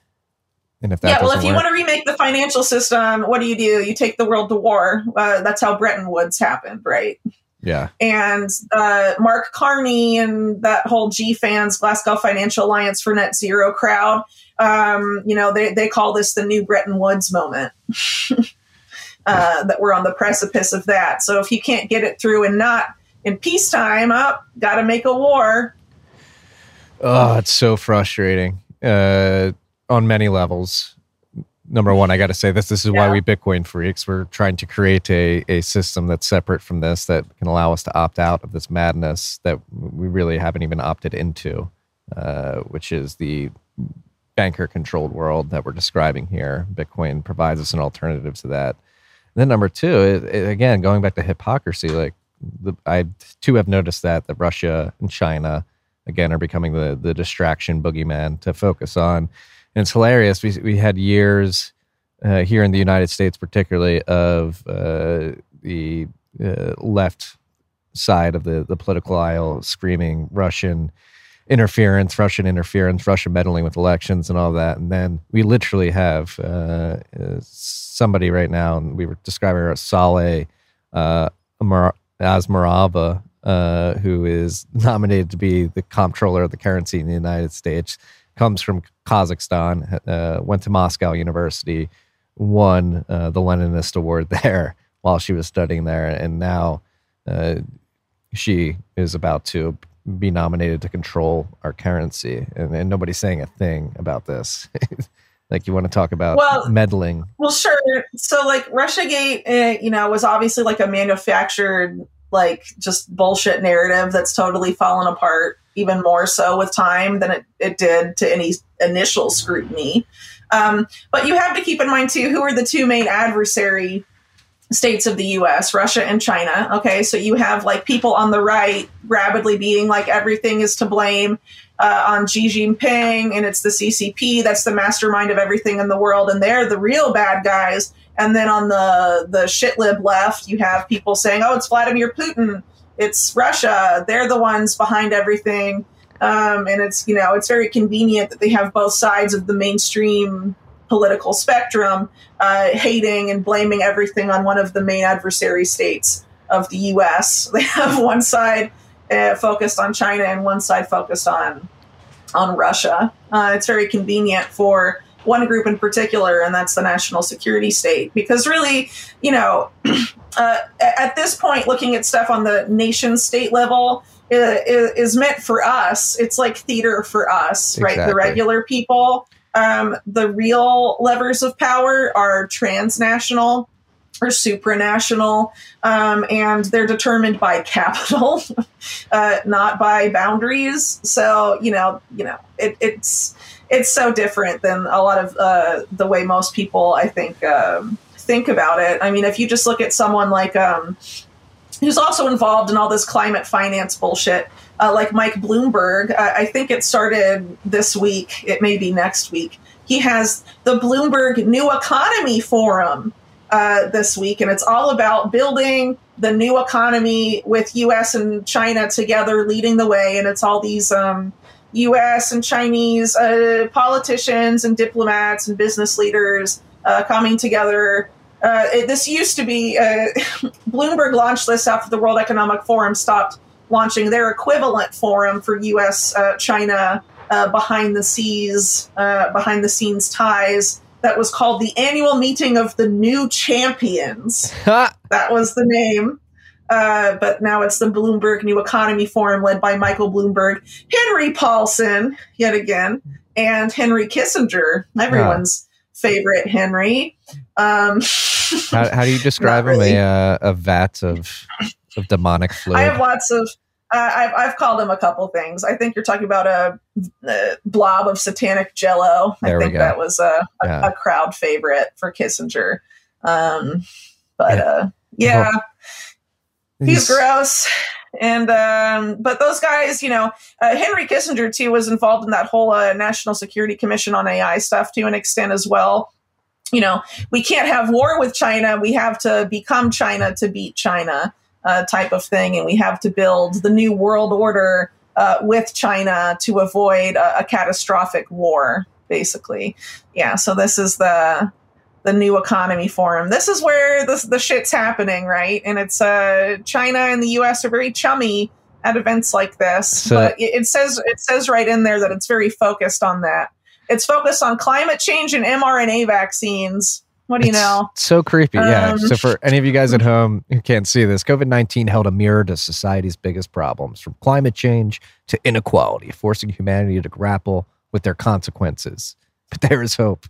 And if that yeah, well, if work, you want to remake the financial system, what do you do? You take the world to war. Uh, that's how Bretton Woods happened, right? Yeah. And uh, Mark Carney and that whole GFANZ, Glasgow Financial Alliance for Net Zero crowd, um, you know, they, they call this the new Bretton Woods moment. uh, that we're on the precipice of that. So if you can't get it through and not in peacetime, up, oh, got to make a war. Oh, it's so frustrating uh, on many levels number one, I got to say this. This is yeah. why we Bitcoin freaks. We're trying to create a, a system that's separate from this that can allow us to opt out of this madness that we really haven't even opted into, uh, which is the banker controlled world that we're describing here. Bitcoin provides us an alternative to that. And then number two, it, it, again, going back to hypocrisy, like the, I too have noticed that that Russia and China again are becoming the the distraction boogeyman to focus on and it's hilarious. We we had years uh, here in the United States, particularly of uh, the uh, left side of the the political aisle screaming Russian interference, Russian interference, Russia meddling with elections and all that. And then we literally have uh, uh, somebody right now, and we were describing her Saule uh, Omarova, uh, who is nominated to be the comptroller of the currency in the United States, comes from Kazakhstan, uh, went to Moscow University, won uh, the Leninist Award there while she was studying there, and now uh, she is about to be nominated to control our currency, and, and nobody's saying a thing about this. like you want to talk about Well- meddling Well, sure. So, like, RussiaGate, uh, you know, was obviously like a manufactured, like, just bullshit narrative that's totally fallen apart even more so with time than it, it did to any initial scrutiny. Um, but you have to keep in mind, too, who are the two main adversary states of the US, Russia and China. Okay, so you have like people on the right rapidly being like everything is to blame uh, on Xi Jinping and it's the CCP that's the mastermind of everything in the world and they're the real bad guys. And then on the the shitlib left, you have people saying, "Oh, it's Vladimir Putin, it's Russia, they're the ones behind everything." Um, and it's you know it's very convenient that they have both sides of the mainstream political spectrum uh, hating and blaming everything on one of the main adversary states of the U.S. They have one side uh, focused on China and one side focused on on Russia. Uh, it's very convenient for one group in particular, and that's the national security state. Because really, you know, uh, at this point, looking at stuff on the nation state level uh, is, is meant for us. It's like theater for us, right? The regular people. Um, the real levers of power are transnational or supranational, um, and they're determined by capital, uh, not by boundaries. So you know, you know, it, it's it's so different than a lot of uh, the way most people, I think, um, think about it. I mean, if you just look at someone like um, who's also involved in all this climate finance bullshit, uh, like Mike Bloomberg. I, I think it started this week. It may be next week. He has the Bloomberg New Economy Forum uh, this week, and it's all about building the new economy with U.S. and China together, leading the way. And it's all these um, U.S. and Chinese uh, politicians and diplomats and business leaders uh, coming together. Uh, it, this used to be uh, Bloomberg launched this after the World Economic Forum stopped launching their equivalent forum for U.S. Uh, China uh, behind the seas, uh, behind the scenes ties. That was called the annual meeting of the new champions. That was the name. Uh, but now it's the Bloomberg New Economy Forum led by Michael Bloomberg, Henry Paulson, yet again, and Henry Kissinger, everyone's favorite Henry. Um, how, how do you describe Not him? really. A, uh, a vat of of demonic fluid. I have lots of. Uh, I've, I've called him a couple things. I think you're talking about a, a blob of satanic jello. There I we think that was a, a, Yeah. a crowd favorite for Kissinger. Um, but Yeah. uh, yeah, he's He's- gross. And um, but those guys, you know, uh, Henry Kissinger too was involved in that whole uh, National Security Commission on AI stuff to an extent as well. You know, we can't have war with China. We have to become China to beat China, uh, type of thing, and we have to build the new world order uh, with China to avoid a, a catastrophic war. Basically, yeah. So this is the the new economy forum. This is where the, the shit's happening, right? And it's uh, China and the U.S. are very chummy at events like this. So- but it, it says it says right in there that it's very focused on that. It's focused on climate change and mRNA vaccines. What do you know? So creepy. Yeah. Um, So for any of you guys at home who can't see this, COVID 19 held a mirror to society's biggest problems from climate change to inequality, forcing humanity to grapple with their consequences. But there is hope,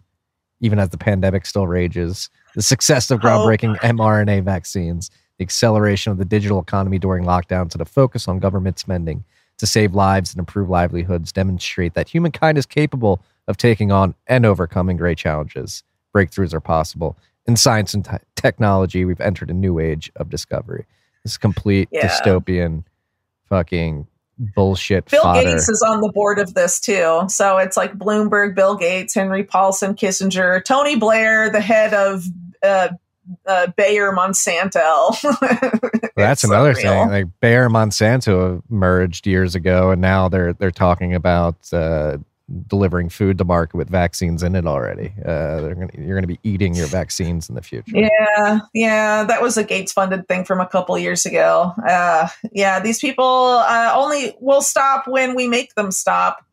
even as the pandemic still rages. The success of groundbreaking oh, mRNA vaccines, the acceleration of the digital economy during lockdowns, and a focus on government spending to save lives and improve livelihoods demonstrate that humankind is capable of taking on and overcoming great challenges. Breakthroughs are possible. In science and te- technology, we've entered a new age of discovery. This is complete Yeah. dystopian fucking bullshit Bill fodder. Gates is on the board of this too. So it's like Bloomberg, Bill Gates, Henry Paulson, Kissinger, Tony Blair, the head of uh, uh, Bayer Monsanto. That's It's another unreal. thing. Like Bayer Monsanto merged years ago, and now they're they're talking about uh, delivering food to market with vaccines in it already. Uh, they're gonna, you're going to be eating your vaccines in the future. Yeah, yeah, that was a Gates funded thing from a couple years ago. Uh, yeah, these people uh, only will stop when we make them stop.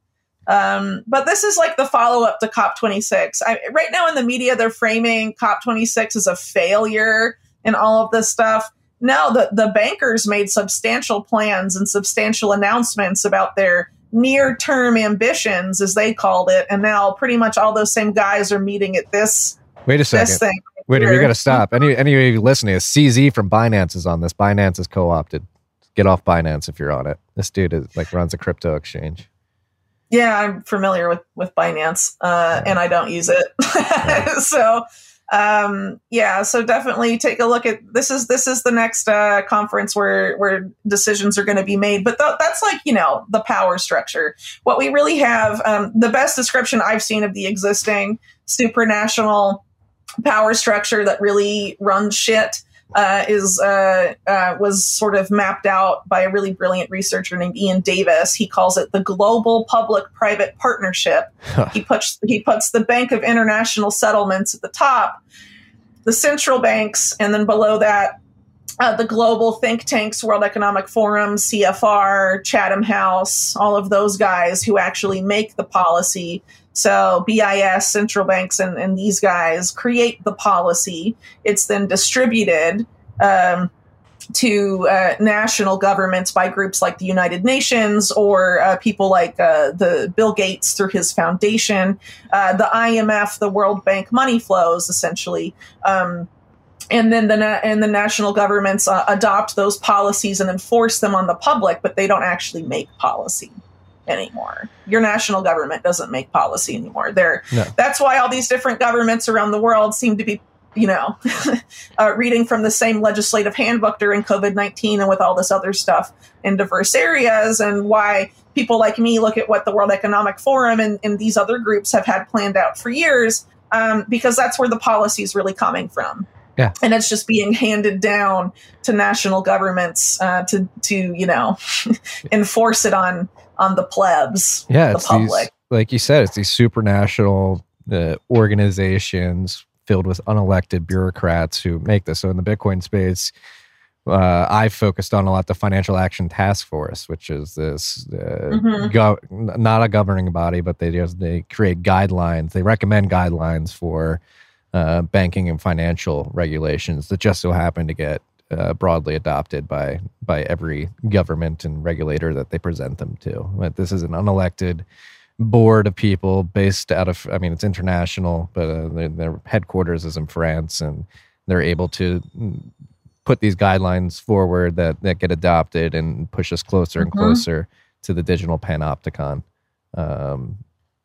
Um, but this is like the follow up to COP26. I, right now in the media, they're framing COP26 as a failure and all of this stuff. No, the, the bankers made substantial plans and substantial announcements about their near term ambitions, as they called it. And now pretty much all those same guys are meeting at this, Wait a second. this thing. Wait, we got to stop. Any any of you listening? Is CZ from Binance is on this. Binance is co-opted. Get off Binance if you're on it. This dude is like runs a crypto exchange. Yeah, I'm familiar with with Binance, uh, and I don't use it. so, um, yeah, so definitely take a look at this. Is this is the next uh, conference where where decisions are going to be made? But th- that's like you know the power structure. What we really have, um, the best description I've seen of the existing supranational power structure that really runs shit uh, is uh, uh, was sort of mapped out by a really brilliant researcher named Iain Davis. He calls it the global public-private partnership. he puts he puts the Bank of International Settlements at the top, the central banks, and then below that. Uh, the global think tanks, World Economic Forum, CFR, Chatham House, all of those guys who actually make the policy. So BIS, central banks, and, and these guys create the policy. It's then distributed um, to uh, national governments by groups like the United Nations or uh, people like uh, the Bill Gates through his foundation, uh, the IMF, the World Bank money flows essentially. Um, and then the na- and the national governments uh, adopt those policies and enforce them on the public, but they don't actually make policy anymore. Your national government doesn't make policy anymore. They're No. that's why all these different governments around the world seem to be, you know, uh, reading from the same legislative handbook during COVID nineteen and with all this other stuff in diverse areas, and why people like me look at what the World Economic Forum and, and these other groups have had planned out for years, um, because that's where the policy is really coming from. Yeah. and it's just being handed down to national governments uh, to to you know enforce it on on the plebs, Yeah, the it's these, like you said, it's these supranational uh, organizations filled with unelected bureaucrats who make this. So in the Bitcoin space, uh, I focused on a lot the Financial Action Task Force, which is this uh, Mhm. go- not a governing body, but they just they create guidelines. They recommend guidelines for uh, banking and financial regulations that just so happen to get uh, broadly adopted by by every government and regulator that they present them to. But this is an unelected board of people based out of I mean it's international, but uh, their, their headquarters is in France, and they're able to mm, put these guidelines forward that that get adopted and push us closer and Mhm. closer to the digital panopticon. Um,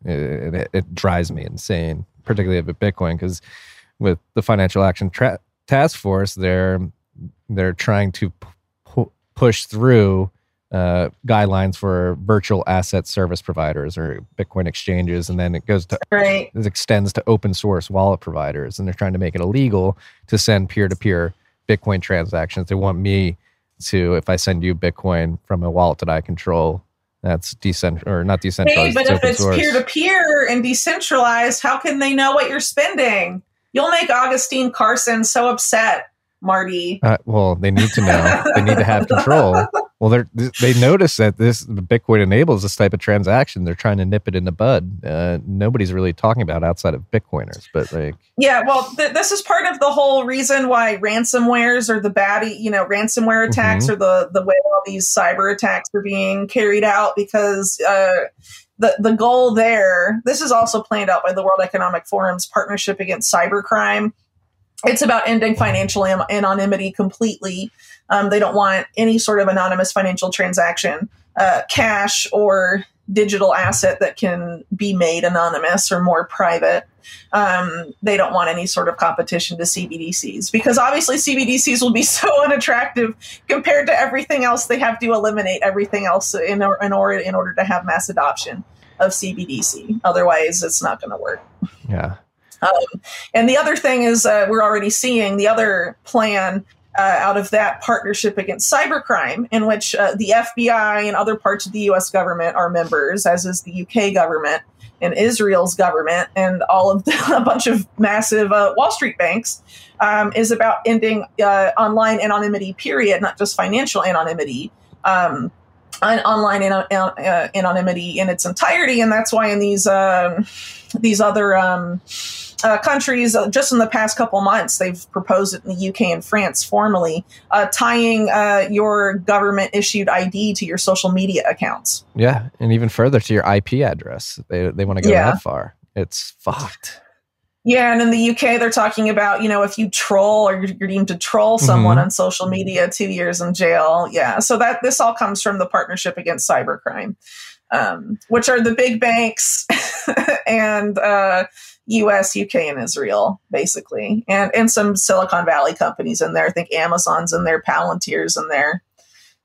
it, it, it drives me insane, particularly with Bitcoin, because with the Financial Action Tra- Task Force, they're they're trying to pu- push through uh, guidelines for virtual asset service providers or Bitcoin exchanges, and then it goes to Right. it extends to open source wallet providers, and they're trying to make it illegal to send peer to peer Bitcoin transactions. They want me to, if I send you Bitcoin from a wallet that I control, that's decent or not Hey, decentralized. but it's if it's peer to peer and decentralized, how can they know what you're spending? You'll make Agustín Carstens so upset, Marty. Uh, well, they need to know. they need to have control. Well, they they notice that this Bitcoin enables this type of transaction. They're trying to nip it in the bud. Uh, nobody's really talking about outside of Bitcoiners, but like, Yeah, well, th- this is part of the whole reason why ransomwares are the baddie, you know, ransomware attacks Mhm. are the the way all these cyber attacks are being carried out because uh, the the goal there. This is also planned out by the World Economic Forum's partnership against cybercrime. It's about ending financial anonymity completely. Um, they don't want any sort of anonymous financial transaction, uh, cash or digital asset that can be made anonymous or more private um, they don't want any sort of competition to CBDCs because obviously CBDCs will be so unattractive compared to everything else. They have to eliminate everything else in, or, in order in order to have mass adoption of CBDC. Otherwise, it's not going to work. yeah. Um, and the other thing is, uh, we're already seeing the other plan uh, out of that partnership against cybercrime, in which uh, the FBI and other parts of the US government are members, as is the UK government and Israel's government, and all of the, a bunch of massive uh, Wall Street banks, um, is about ending uh, online anonymity, period, not just financial anonymity. Um, online uh, anonymity in its entirety, and that's why in these um, these other um, uh, countries, uh, just in the past couple months, they've proposed it in the UK and France formally, uh, tying uh, your government issued ID to your social media accounts. Yeah, and even further to your IP address. They they want to go yeah. that far. It's fucked. Yeah, and in the UK, they're talking about you know if you troll or you're deemed to troll someone mm-hmm. on social media, two years in jail. Yeah, so that this all comes from the Partnership Against Cybercrime, um, which are the big banks and uh, U.S., UK, and Israel, basically, and and some Silicon Valley companies in there. I think Amazon's in there, Palantir's in there,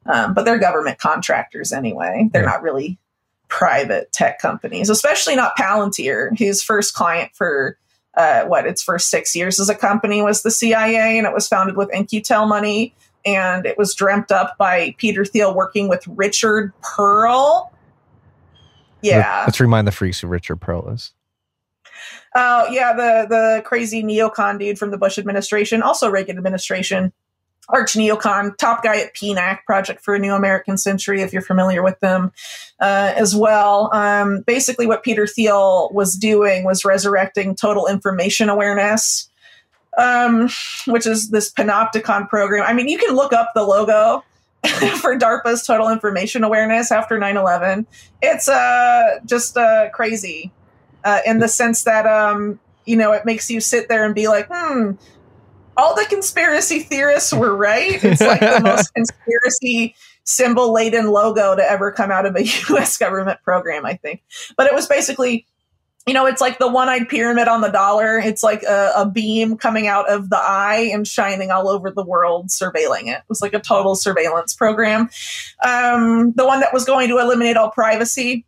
um, but they're government contractors anyway. They're yeah. not really private tech companies, especially not Palantir, whose first client for uh, what its first six years as a company was the CIA, and it was founded with In-Q-Tel money, and it was dreamt up by Peter Thiel working with Richard Perle. Yeah, let's remind the freaks who Richard Perle is. Uh, yeah, the the crazy neocon dude from the Bush administration, also Reagan administration arch neocon, top guy at PNAC, Project for a New American Century, if you're familiar with them uh, as well. Um, basically, what Peter Thiel was doing was resurrecting total information awareness, um, which is this Panopticon program. I mean, you can look up the logo. for DARPA's total information awareness after 9 11. It's uh, just uh, crazy uh, in the sense that, um, you know, it makes you sit there and be like, hmm, all the conspiracy theorists were right. It's like the most conspiracy symbol laden logo to ever come out of a US government program, I think. But it was basically, you know, it's like the one eyed pyramid on the dollar. It's like a, a, beam coming out of the eye and shining all over the world, surveilling it. It was like a total surveillance program. Um, the one that was going to eliminate all privacy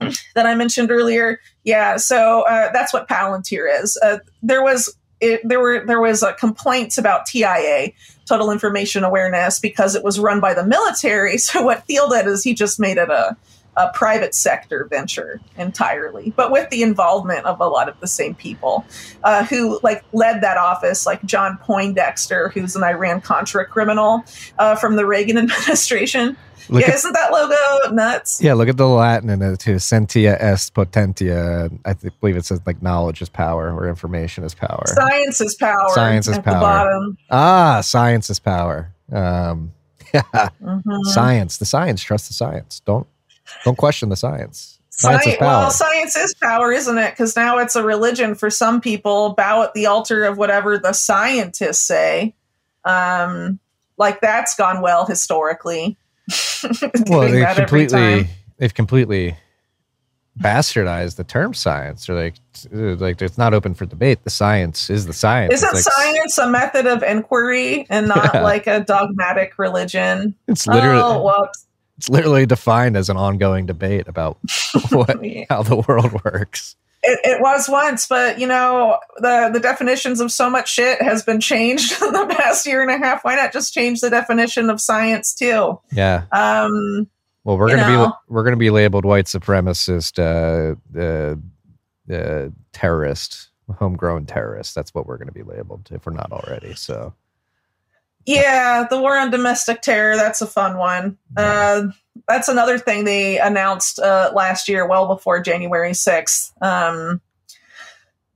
that I mentioned earlier. Yeah, so uh, that's what Palantir is. Uh, there was it, there were there was uh, complaints about TIA, Total Information Awareness, because it was run by the military. So what Thiel did is he just made it a a private sector venture entirely, but with the involvement of a lot of the same people uh, who like led that office, like John Poindexter, who's an Iran Contra criminal uh, from the Reagan administration. Look yeah, at, isn't that logo nuts? Yeah, look at the Latin in it too. Scientia est potentia. I th- believe it says like knowledge is power or information is power. Science is power. Science is power. Ah, science is power. Um, yeah. Mm-hmm. Science. The science. Trust the science. Don't don't question the science. Science, science is power. Well, science is power, isn't it? Because now it's a religion for some people. Bow at the altar of whatever the scientists say. Um, like that's gone well historically. well, they completely they've completely bastardized the term science or like like it's not open for debate the science is the science isn't like, science a method of inquiry and not yeah. like a dogmatic religion it's literally oh, it's literally defined as an ongoing debate about what how the world works it, it, was once, but you know the the definitions of so much shit has been changed in the past year and a half. Why not just change the definition of science too? Yeah. Um. Well, we're gonna know. be we're gonna be labeled white supremacist, uh, uh, uh, terrorist, homegrown terrorist. That's what we're gonna be labeled if we're not already. So. Yeah, the war on domestic terror. That's a fun one. Uh, that's another thing they announced uh, last year, well before January 6th. Um,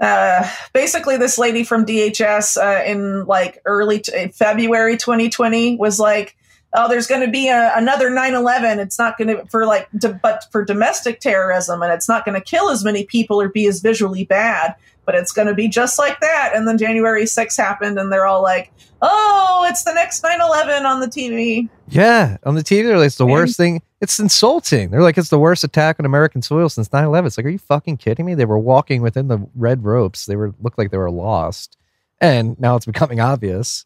uh, basically, this lady from DHS uh, in like early t- February 2020 was like, oh, there's going to be a, another 9/11. It's not going to for like, but for domestic terrorism, and it's not going to kill as many people or be as visually bad but it's going to be just like that. And then January 6th happened, and they're all like, oh, it's the next 9 11 on the TV. Yeah, on the TV, like, it's the and, worst thing. It's insulting. They're like, it's the worst attack on American soil since 9 11. It's like, are you fucking kidding me? They were walking within the red ropes. They were looked like they were lost. And now it's becoming obvious.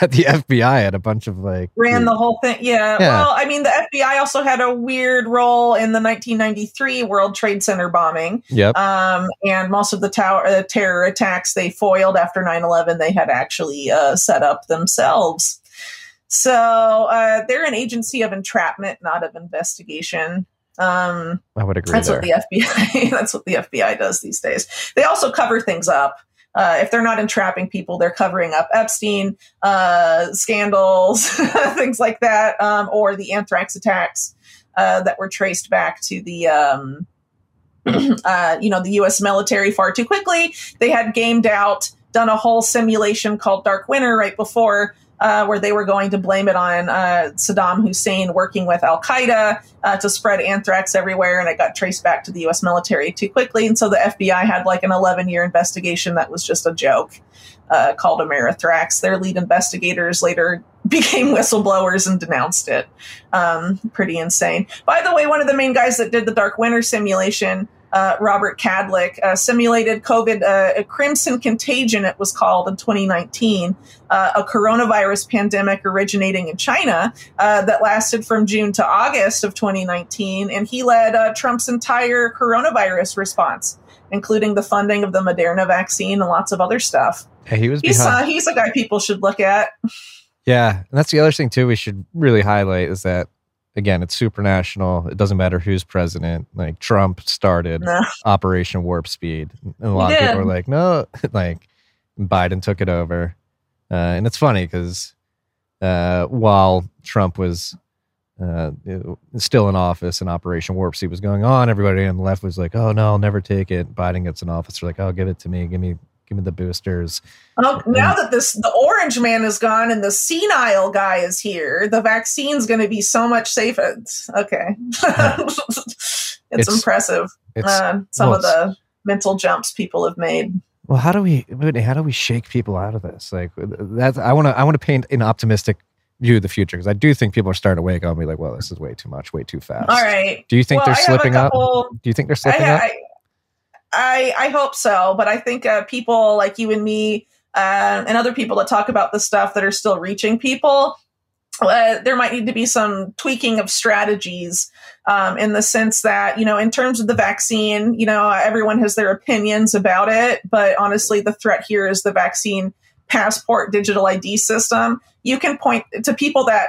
That the FBI had a bunch of like ran the whole thing. Yeah. Yeah. Well, I mean, the FBI also had a weird role in the 1993 World Trade Center bombing. Yep. Um, and most of the tower uh, terror attacks they foiled after 9/11, they had actually uh, set up themselves. So uh, they're an agency of entrapment, not of investigation. Um, I would agree that's there. what the FBI. that's what the FBI does these days. They also cover things up. Uh, if they're not entrapping people, they're covering up Epstein uh, scandals, things like that, um, or the anthrax attacks uh, that were traced back to the. Um, uh, you know the U.S. military far too quickly. They had gamed out, done a whole simulation called Dark Winter right before, uh, where they were going to blame it on uh, Saddam Hussein working with Al Qaeda uh, to spread anthrax everywhere, and it got traced back to the U.S. military too quickly. And so the FBI had like an 11 year investigation that was just a joke uh, called Amerithrax. Their lead investigators later became whistleblowers and denounced it. Um, pretty insane. By the way, one of the main guys that did the Dark Winter simulation. Uh, Robert Kadlec uh, simulated COVID, uh, a crimson contagion, it was called in 2019, uh, a coronavirus pandemic originating in China uh, that lasted from June to August of 2019. And he led uh, Trump's entire coronavirus response, including the funding of the Moderna vaccine and lots of other stuff. Yeah, he was He's, uh, he's a guy people should look at. Yeah, and that's the other thing too. We should really highlight is that again, it's supranational. It doesn't matter who's president. Like Trump started No. Operation Warp Speed, and a lot of people were like, "No," like Biden took it over, uh, and it's funny because uh, while Trump was uh, still in office and Operation Warp Speed was going on, everybody on the left was like, "Oh no, I'll never take it." Biden gets in office, they're like, "Oh, give it to me. Give me, give me the boosters." Oh, now that this the orange man is gone and the senile guy is here, the vaccine's going to be so much safer. Okay, it's, It's- impressive. It's Uh, some well, of the mental jumps people have made. Well, how do we how do we shake people out of this? Like that's I want to I want to paint an optimistic view of the future because I do think people are starting to wake up and be like, well, this is way too much, way too fast. All right. Do you think Well, they're I slipping up? Do you think they're slipping I, up? I, I, I hope so, but I think uh, people like you and me uh, and other people that talk about this stuff that are still reaching people, uh, there might need to be some tweaking of strategies um, in the sense that, you know, in terms of the vaccine, you know, everyone has their opinions about it, but honestly, the threat here is the vaccine passport digital ID system. You can point to people that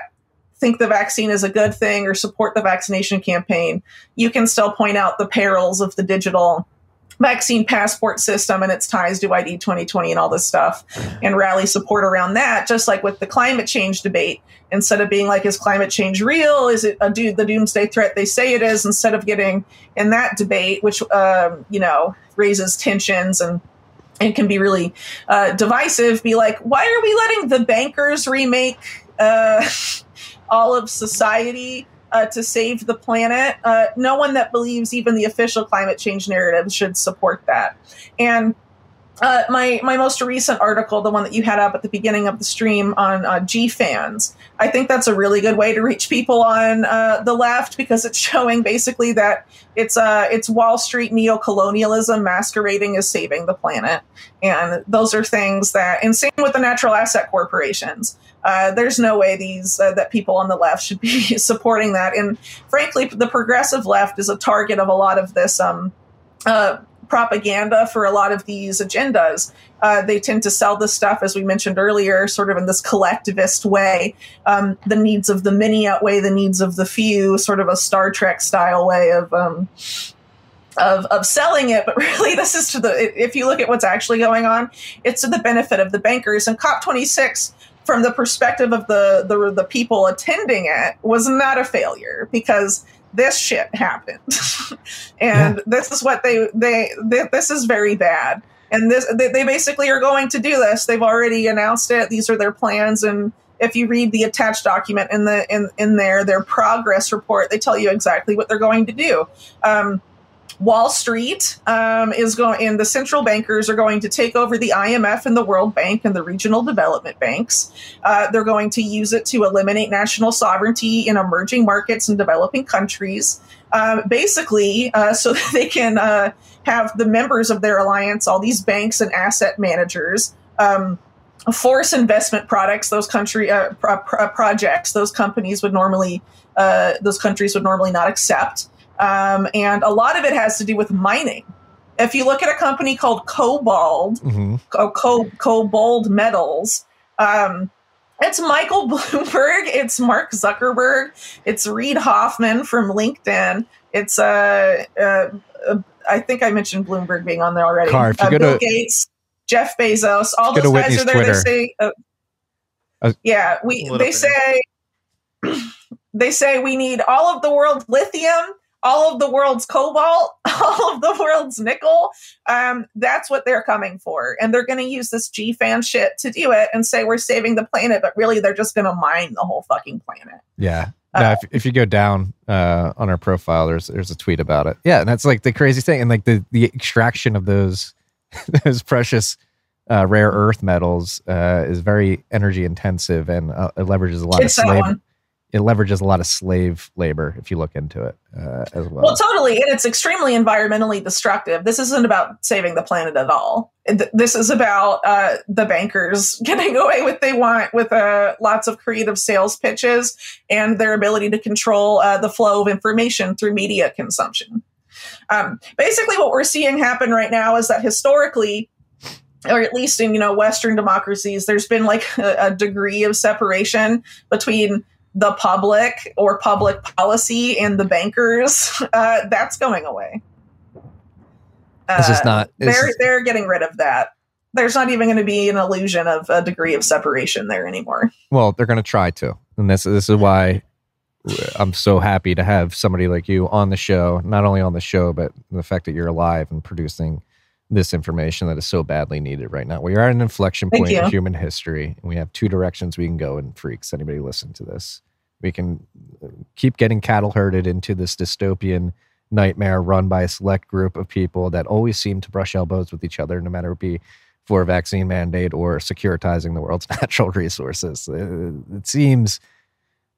think the vaccine is a good thing or support the vaccination campaign. You can still point out the perils of the digital vaccine passport system and its ties to ID 2020 and all this stuff and rally support around that, just like with the climate change debate. Instead of being like, is climate change real? Is it a do- the doomsday threat they say it is? Instead of getting in that debate, which, um, you know, raises tensions and and can be really uh, divisive, be like, why are we letting the bankers remake uh, all of society uh, to save the planet? Uh, no one that believes even the official climate change narrative should support that. And uh, my my most recent article, the one that you had up at the beginning of the stream on uh, GFANZ, I think that's a really good way to reach people on uh, the left because it's showing basically that it's uh it's Wall Street neo-colonialism masquerading as saving the planet, and those are things that, and same with the natural asset corporations. Uh, there's no way these uh, that people on the left should be supporting that, and frankly, the progressive left is a target of a lot of this um, uh, propaganda for a lot of these agendas. Uh, they tend to sell this stuff, as we mentioned earlier, sort of in this collectivist way. Um, the needs of the many outweigh the needs of the few, sort of a Star Trek style way of. Um, of, of selling it, but really, this is to the. If you look at what's actually going on, it's to the benefit of the bankers. And COP26, from the perspective of the the, the people attending it, was not a failure because this shit happened. And Yeah. this is what they, they they this is very bad. And this they, they basically are going to do this. They've already announced it. These are their plans. And if you read the attached document in the in in there their progress report they tell you exactly what they're going to do. Um, Wall Street um, is going, and the central bankers are going to take over the IMF and the World Bank and the regional development banks. Uh, they're going to use it to eliminate national sovereignty in emerging markets and developing countries. Um, basically, uh, so that they can uh, have the members of their alliance, all these banks and asset managers, um, force investment products those country uh, pro- pro- projects those companies would normally uh, those countries would normally not accept um, and a lot of it has to do with mining if you look at a company called KoBold, hmm Co- Co- KoBold Metals, um, it's Michael Bloomberg, it's Mark Zuckerberg, it's Reid Hoffman from LinkedIn, it's uh, uh, uh I think I mentioned Bloomberg being on there already. Car, if you uh, go Bill to- Gates, Jeff Bezos, all Go those guys Whitney's are there. Twitter. They say, uh, Uh, yeah, we they bit. say they say we need all of the world's lithium, all of the world's cobalt, all of the world's nickel. Um, that's what they're coming for, and they're going to use this GFANZ shit to do it and say we're saving the planet, but really they're just going to mine the whole fucking planet. Yeah. Uh, if, if you go down uh, on our profile, there's there's a tweet about it. Yeah, and that's like the crazy thing, and like the the extraction of those those precious uh, rare earth metals uh, is very energy intensive, and uh, it leverages a lot of slave. It leverages a lot of slave labor if you look into it uh, as well. Well, totally, and it's extremely environmentally destructive. This isn't about saving the planet at all. This is about uh, the bankers getting away with they want with uh, lots of creative sales pitches and their ability to control uh, the flow of information through media consumption. Um, basically, what we're seeing happen right now is that historically, or at least in you know Western democracies, there's been like a, a degree of separation between the public or public policy and the bankers. Uh, that's going away. This is Uh, not- this They're is- they're getting rid of that. There's not even going to be an illusion of a degree of separation there anymore. Well, they're going to try to, and this this is why I'm so happy to have somebody like you on the show. Not only on the show, but the fact that you're alive and producing this information that is so badly needed right now. We are at an inflection Thank point in human history, and we have two directions we can go in. Freaks, anybody listen to this? We can uh, keep getting cattle herded into this dystopian nightmare run by a select group of people that always seem to brush elbows with each other, no matter it be for a vaccine mandate or securitizing the world's natural resources. Uh, It seems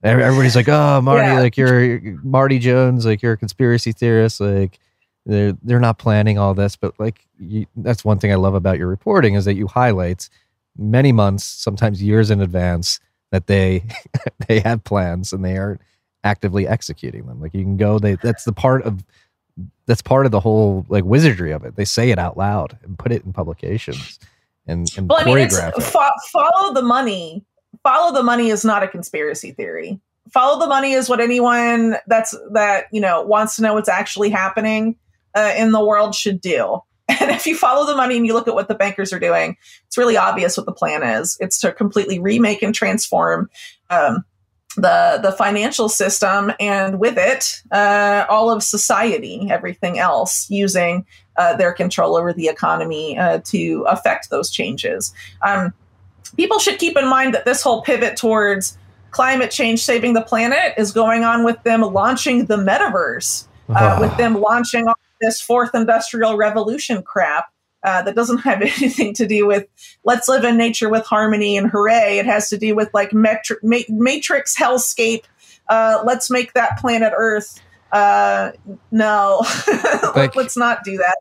everybody's like, "Oh, Marty, Yeah. like you're Marty Jones, like you're a conspiracy theorist." Like they're they're not planning all this, but like you, that's one thing I love about your reporting is that you highlight many months, sometimes years in advance, that they they have plans and they aren't actively executing them. Like you can go, they that's the part of that's part of the whole like wizardry of it. They say it out loud and put it in publications and, and Well, I mean, fo- follow the money. Follow the money is not a conspiracy theory. Follow the money is what anyone that's that you know wants to know what's actually happening uh, in the world should do. And if you follow the money and you look at what the bankers are doing, it's really obvious what the plan is. It's to completely remake and transform um, the the financial system, and with it, uh, all of society, everything else, using uh, their control over the economy uh, to affect those changes. Um, people should keep in mind that this whole pivot towards climate change saving the planet is going on with them launching the metaverse, uh, with them launching all this fourth industrial revolution crap. Uh, that doesn't have anything to do with let's live in nature with harmony and hooray. It has to do with like metri- ma- matrix hellscape. Uh, let's make that planet Earth. Uh, no, Like- let's not do that.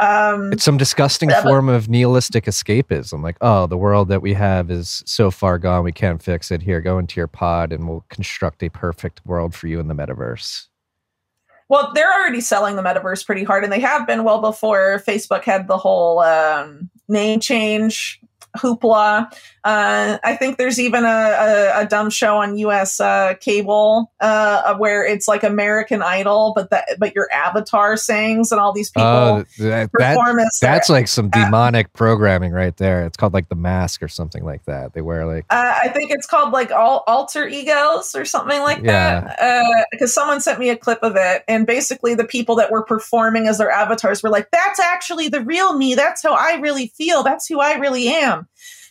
Um, It's some disgusting Yeah, but- form of nihilistic escapism. Like, oh, the world that we have is so far gone, we can't fix it. Here, go into your pod and we'll construct a perfect world for you in the metaverse. Well, they're already selling the metaverse pretty hard, and they have been well before Facebook had the whole um, name change hoopla. Uh, I think there's even a, a, a dumb show on U.S. Uh, cable uh, where it's like American Idol, but that but your avatar sings, and all these people Oh, that, that, perform as their- that's like some uh, demonic programming right there. It's called like the mask or something like that. They wear like, Uh, I think it's called like all alter egos or something like Yeah. that. Because someone sent me a clip of it, and basically the people that were performing as their avatars were like, "That's actually the real me. That's how I really feel. That's who I really am."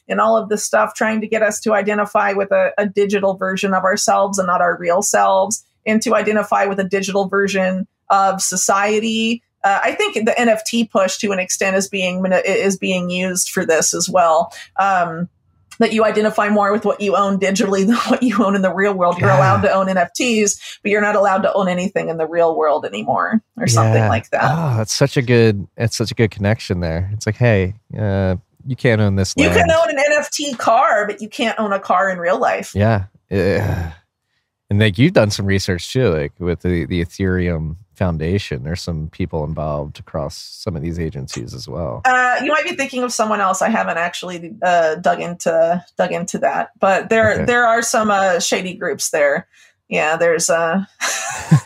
And all of this stuff trying to get us to identify with a, a digital version of ourselves and not our real selves, and to identify with a digital version of society. Uh, I think the NFT push to an extent is being is being used for this as well. Um, that you identify more with what you own digitally than what you own in the real world. You're Yeah. allowed to own NFTs, but you're not allowed to own anything in the real world anymore, or something Yeah. like that. Oh, that's such a good. It's such a good connection there. It's like, hey, uh, you can't own this You land. can own an NFT car, but you can't own a car in real life. Yeah. Yeah. And like you've done some research too, like with the, the Ethereum Foundation. There's some people involved across some of these agencies as well. Uh, you might be thinking of someone else. I haven't actually uh, dug into dug into that, but there Okay. there are some uh, shady groups there. Yeah, there's uh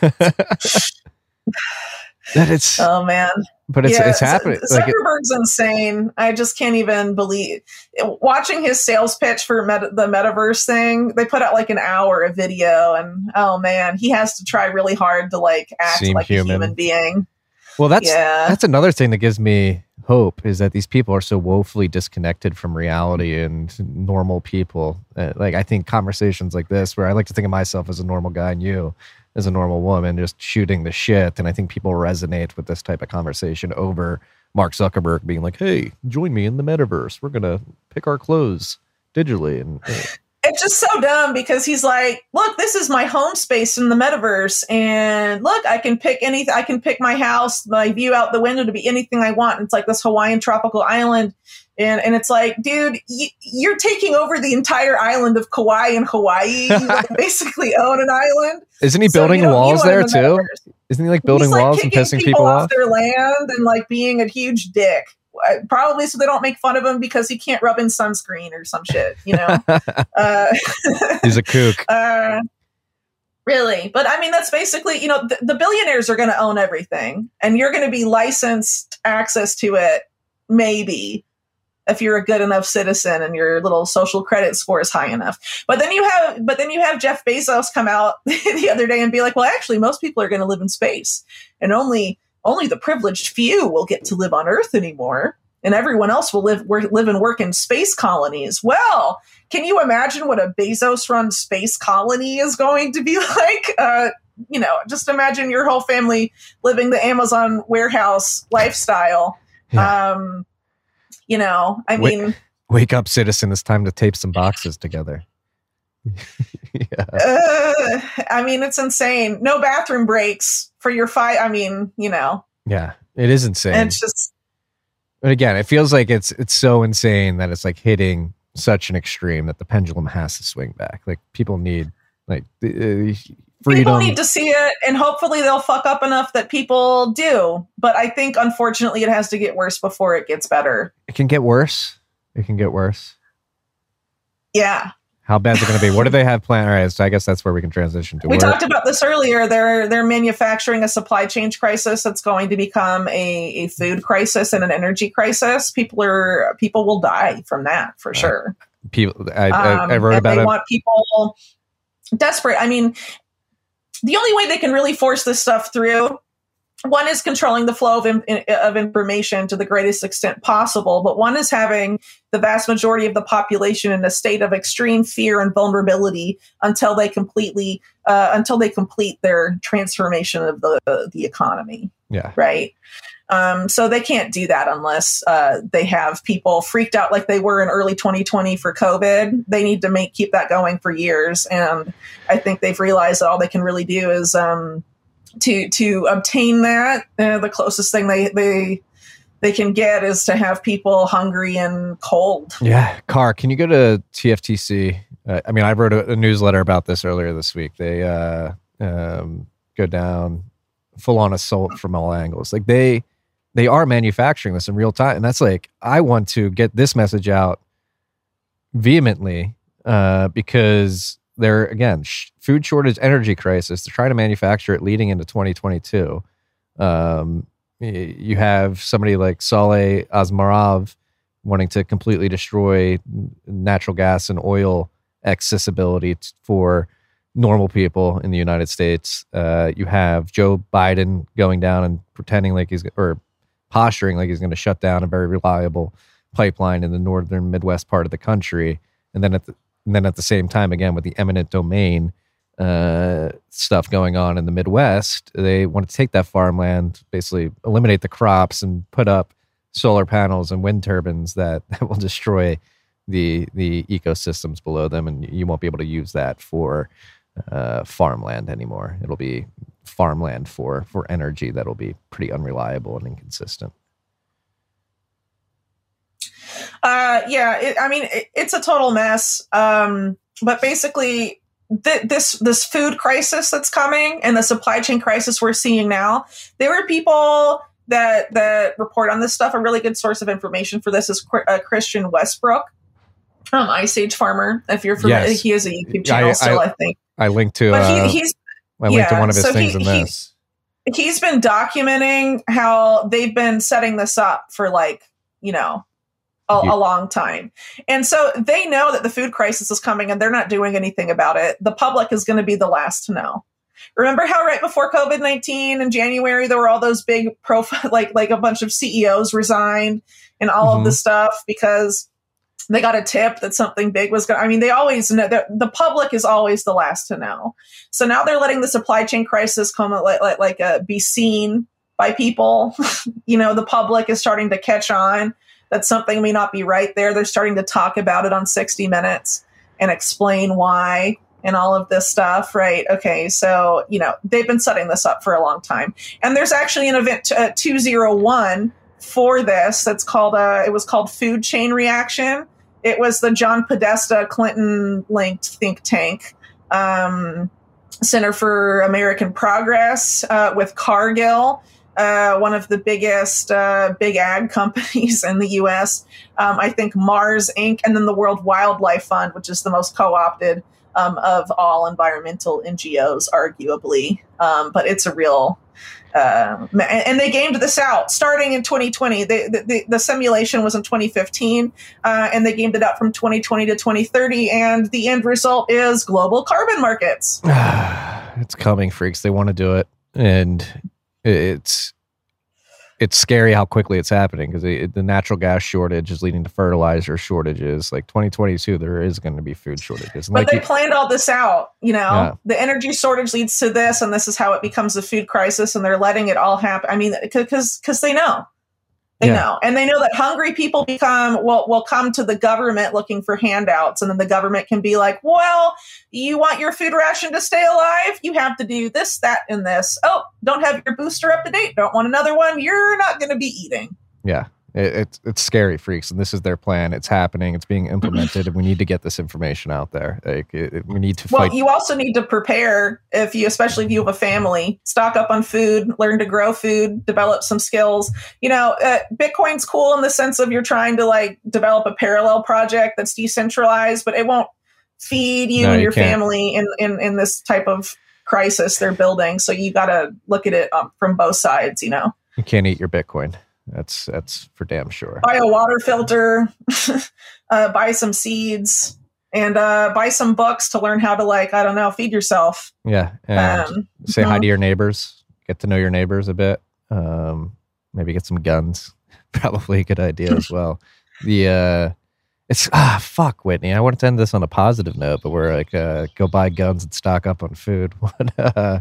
that it's oh man, but it's yeah, it's happening. Z- Like it- Zuckerberg's insane. I just can't even believe watching his sales pitch for meta, the metaverse thing. They put out like an hour of video, and oh man, he has to try really hard to like act like human. a human being. well that's yeah. that's another thing that gives me hope is that these people are so woefully disconnected from reality and normal people. Uh, like I think conversations like this, where I like to think of myself as a normal guy and you as a normal woman, just shooting the shit, and I think people resonate with this type of conversation over Mark Zuckerberg being like, "Hey, join me in the metaverse. We're gonna pick our clothes digitally." And uh, it's just so dumb because he's like, look, this is my home space in the metaverse, and look, I can pick anything. I can pick my house, my view out the window to be anything I want. It's like this Hawaiian tropical island, and and it's like, dude, y- you're taking over the entire island of Kauai in Hawaii. You like, basically own an island. isn't he So building don't- walls there the too? Isn't he like building He's, like, walls and kicking pissing people off? their land and like being a huge dick. Uh, Probably so they don't make fun of him because he can't rub in sunscreen or some shit, you know. uh, He's a kook. uh, really, but I mean that's basically you know the, the billionaires are going to own everything, and you're going to be licensed access to it, maybe if you're a good enough citizen and your little social credit score is high enough. But then you have but then you have Jeff Bezos come out the other day and be like, well, actually, most people are going to live in space, and only only the privileged few will get to live on Earth anymore. And everyone else will live work, live and work in space colonies. Well, can you imagine what a Bezos run space colony is going to be like? Uh, you know, just imagine your whole family living the Amazon warehouse lifestyle. Yeah. Um, you know, I Wait. mean, Wake up, citizen! It's time to tape some boxes together. yeah. uh, I mean, it's insane. No bathroom breaks for your fight. I mean, you know, Yeah, it is insane. and it's just but again, it feels like it's it's so insane that it's like hitting such an extreme that the pendulum has to swing back. Like people need like uh, freedom. people need to see it, and hopefully they'll fuck up enough that people do. But I think, unfortunately, it has to get worse before it gets better. it can get worse. It can get worse. Yeah, How bad is it going to be? What do they have planned? All right, so I guess that's where we can transition to. we Where- talked about this earlier. They're they're manufacturing a supply chain crisis that's going to become a, a food crisis and an energy crisis. People are people will die from that for sure. people, I, I, I Um, wrote about they it. want people desperate. I mean, the only way they can really force this stuff through one is controlling the flow of, in, of information to the greatest extent possible, but one is having the vast majority of the population in a state of extreme fear and vulnerability until they completely uh, until they complete their transformation of the the economy yeah, right? Um, so they can't do that unless uh, they have people freaked out like they were in early 2020 for COVID. They need to make keep that going for years, and I think they've realized that all they can really do is um, to to obtain that. Uh, the closest thing they they they can get is to have people hungry and cold. yeah. Car, can you go to TFTC? Uh, I mean, I wrote a, a newsletter about this earlier this week. They uh, um, go down full on assault from all angles. Like they they are manufacturing this in real time, and that's like I want to get this message out vehemently uh, because they're again sh- food shortage, energy crisis. They're trying to manufacture it leading into 2022. Um, you have somebody like Saule Omarova wanting to completely destroy natural gas and oil accessibility for normal people in the United States. Uh, you have Joe Biden going down and pretending like he's or posturing like he's going to shut down a very reliable pipeline in the northern Midwest part of the country, and then at the and then at the same time, again with the eminent domain uh, stuff going on in the Midwest, they want to take that farmland, basically eliminate the crops, and put up solar panels and wind turbines that, that will destroy the the ecosystems below them, and you won't be able to use that for uh, farmland anymore. It'll be farmland for for energy that'll be pretty unreliable and inconsistent. Uh, yeah, it, I mean, it, it's a total mess. Um, but basically, th- this this food crisis that's coming and the supply chain crisis we're seeing now, there are people that that report on this stuff. A really good source of information for this is uh, Christian Westbrook, um, Ice Age Farmer. If you're familiar, Yes. he has a YouTube channel I- still, I- I, think. I linked to. But Uh, he, he's I linked to yeah, one of his so things he- in he- this. he's been documenting how they've been setting this up for like you know a, a long time and so they know that the food crisis is coming and they're not doing anything about it the public is going to be the last to know remember how right before covid-19 in january there were all those big profile like like a bunch of ceos resigned and all Mhm. of this stuff because they got a tip that something big was going i mean they always know the, the public is always the last to know so now they're letting the supply chain crisis come like like, like uh, be seen by people. you know, the public is starting to catch on that something may not be right there. They're starting to talk about it on 60 Minutes and explain why and all of this stuff, right? Okay, so you know they've been setting this up for a long time, and there's actually an event uh, 201 for this that's called uh, it was called Food Chain Reaction. It was the John Podesta Clinton linked think tank. Um, Center for American Progress uh, with Cargill, uh, one of the biggest uh, big ag companies in the U.S. Um, I think Mars Inc. and then the World Wildlife Fund, which is the most co-opted um, of all environmental NGOs, arguably. Um, but it's a real. Uh, and, they gamed this out starting in 2020. They, the, the, the simulation was in 2015, uh, and they gamed it out from 2020 to 2030. And the end result is global carbon markets. it's coming, freaks. They want to do it, and it's it's scary how quickly it's happening because the natural gas shortage is leading to fertilizer shortages. Like 2022, there is going to be food shortages. And But like they you- planned all this out, you know. Yeah. The energy shortage leads to this, and this is how it becomes a food crisis, and they're letting it all happen. I mean, because because they know, they Yeah. know, and they know that hungry people become will will come to the government looking for handouts, and then the government can be like, "Well, you want your food ration to stay alive? You have to do this, that, and this. Oh, don't have your booster up to date. Don't want another one. You're not going to be eating." yeah, it, it's it's scary, freaks, and this is their plan. It's happening. It's being implemented, and we need to get this information out there. Like it, it- we need to Well, fight. you also need to prepare if you, especially if you have a family, stock up on food, learn to grow food, develop some skills. You know, uh, Bitcoin's cool in the sense of you're trying to like develop a parallel project that's decentralized, but it won't feed you No, and your can't. family in, in in this type of crisis they're building. So you got to look at it um, from both sides. You know, you can't eat your Bitcoin. That's that's for damn sure. buy a water filter, uh, buy some seeds. And uh, buy some books to learn how to like I don't know feed yourself. Yeah, and Um, say hi mhm. to your neighbors. Get to know your neighbors a bit. Um, maybe get some guns. Probably a good idea as well. The uh, it's ah fuck Whitney. I wanted to end this on a positive note, but we're like uh, go buy guns and stock up on food. What uh,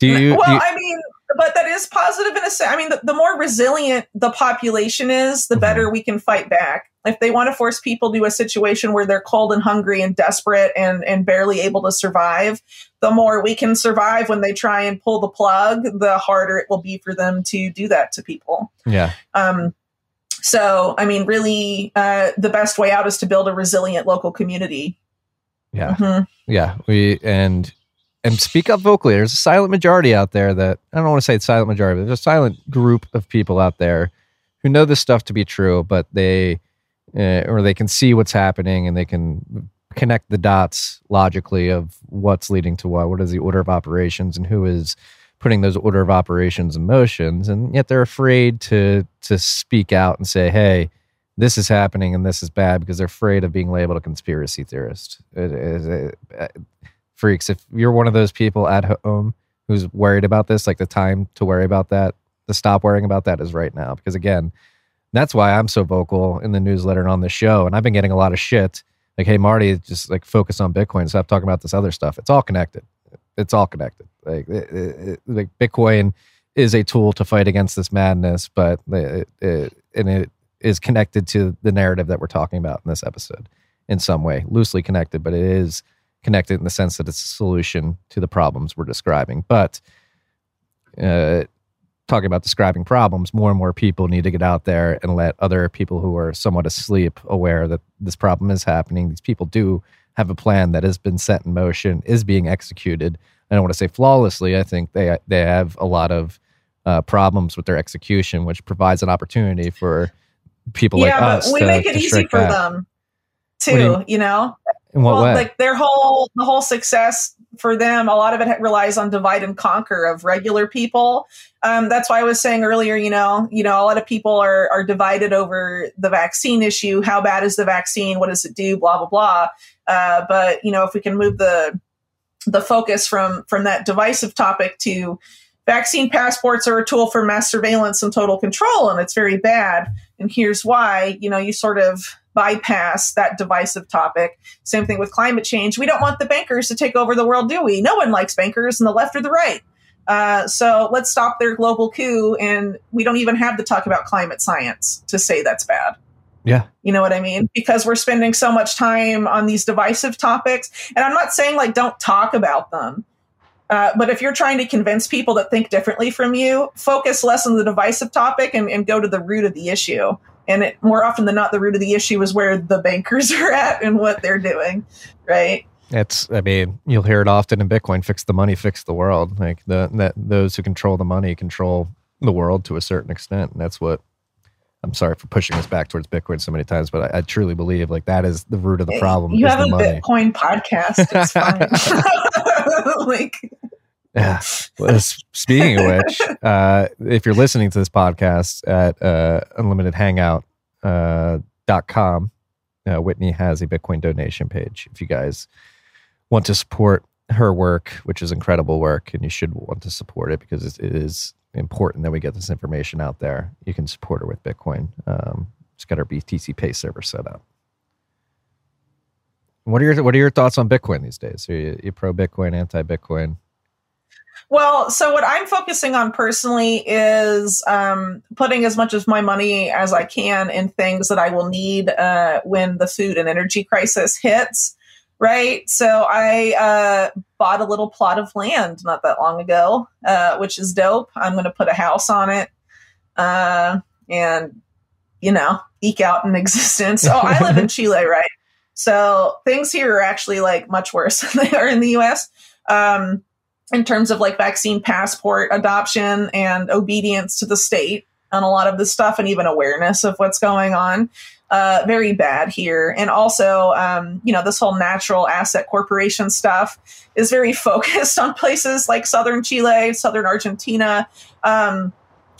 do you? well, do you- I mean, but that is positive in a sense. I mean, the, the more resilient the population is, the Mhm. better we can fight back. If they want to force people to a situation where they're cold and hungry and desperate and, and barely able to survive, the more we can survive when they try and pull the plug, the harder it will be for them to do that to people. yeah, Um, so, I mean, really, uh, the best way out is to build a resilient local community. yeah. Mhm. Yeah, we and and speak up vocally. There's a silent majority out there that I don't want to say it's silent majority, but there's a silent group of people out there who know this stuff to be true, but they uh, or they can see what's happening and they can connect the dots logically of what's leading to what. What is the order of operations and who is putting those order of operations in motions, and yet they're afraid to to speak out and say, "Hey." This is happening and this is bad because they're afraid of being labeled a conspiracy theorist. It is it, freaks. If you're one of those people at home um, who's worried about this, like the time to worry about that, to stop worrying about that is right now. Because again, that's why I'm so vocal in the newsletter and on the show. And I've been getting a lot of shit. Like, hey, Marty, just like focus on Bitcoin. Stop talking about this other stuff. It's all connected. It's all connected. Like, it, it- like Bitcoin is a tool to fight against this madness, but it, it, and it is connected to the narrative that we're talking about in this episode in some way, loosely connected, but it is connected in the sense that it's a solution to the problems we're describing. But uh, talking about describing problems, more and more people need to get out there and let other people who are somewhat asleep aware that this problem is happening. These people do have a plan that has been set in motion, is being executed. I don't want to say flawlessly. I think they they have a lot of uh, problems with their execution, which provides an opportunity for people yeah, like us. but we to, make it easy for back. them too. You- you know, In what well, way? like their whole the whole success for them, a lot of it relies on divide and conquer of regular people. Um, that's why I was saying earlier, you know, you know, a lot of people are are divided over the vaccine issue. How bad is the vaccine? What does it do? Blah blah blah. Uh, but you know, if we can move the the focus from from that divisive topic to vaccine passports are a tool for mass surveillance and total control, and it's very bad. And here's why. You know, you sort of bypass that divisive topic. Same thing with climate change. We don't want the bankers to take over the world, do we? No one likes bankers in the left or the right. Uh, so let's stop their global coup. And we don't even have to talk about climate science to say that's bad. yeah. You know what I mean? Because we're spending so much time on these divisive topics. And I'm not saying like don't talk about them. Uh, but if you're trying to convince people that think differently from you, focus less on the divisive topic and, and go to the root of the issue. And it, more often than not, the root of the issue is where the bankers are at and what they're doing, right? It's, I mean, you'll hear it often in Bitcoin fix the money, fix the world. Like the, that those who control the money control the world to a certain extent. And that's what I'm sorry for pushing us back towards Bitcoin so many times, but I, I truly believe like that is the root of the problem. You is have the a money. Bitcoin podcast. It's fine. like, Yeah. Well, speaking of which, uh, if you're listening to this podcast at uh, unlimitedhangout.com, uh, dot com, uh, Whitney has a Bitcoin donation page. If you guys want to support her work, which is incredible work, and you should want to support it because it it is important that we get this information out there. You can support her with Bitcoin. Um, she's got her BTC Pay server set up. What are your What are your thoughts on Bitcoin these days? Are you, you pro Bitcoin, anti Bitcoin? Well, so what I'm focusing on personally is um, putting as much of my money as I can in things that I will need uh, when the food and energy crisis hits. Right. So I uh, bought a little plot of land not that long ago, uh, which is dope. I'm going to put a house on it uh, and, you know, eke out an existence. Oh, I live in Chile, right? So things here are actually like much worse than they are in the US. Um, in terms of like vaccine passport adoption and obedience to the state on a lot of this stuff and even awareness of what's going on. Uh, very bad here. And also, um, you know, this whole natural asset corporation stuff is very focused on places like southern Chile, southern Argentina. Um,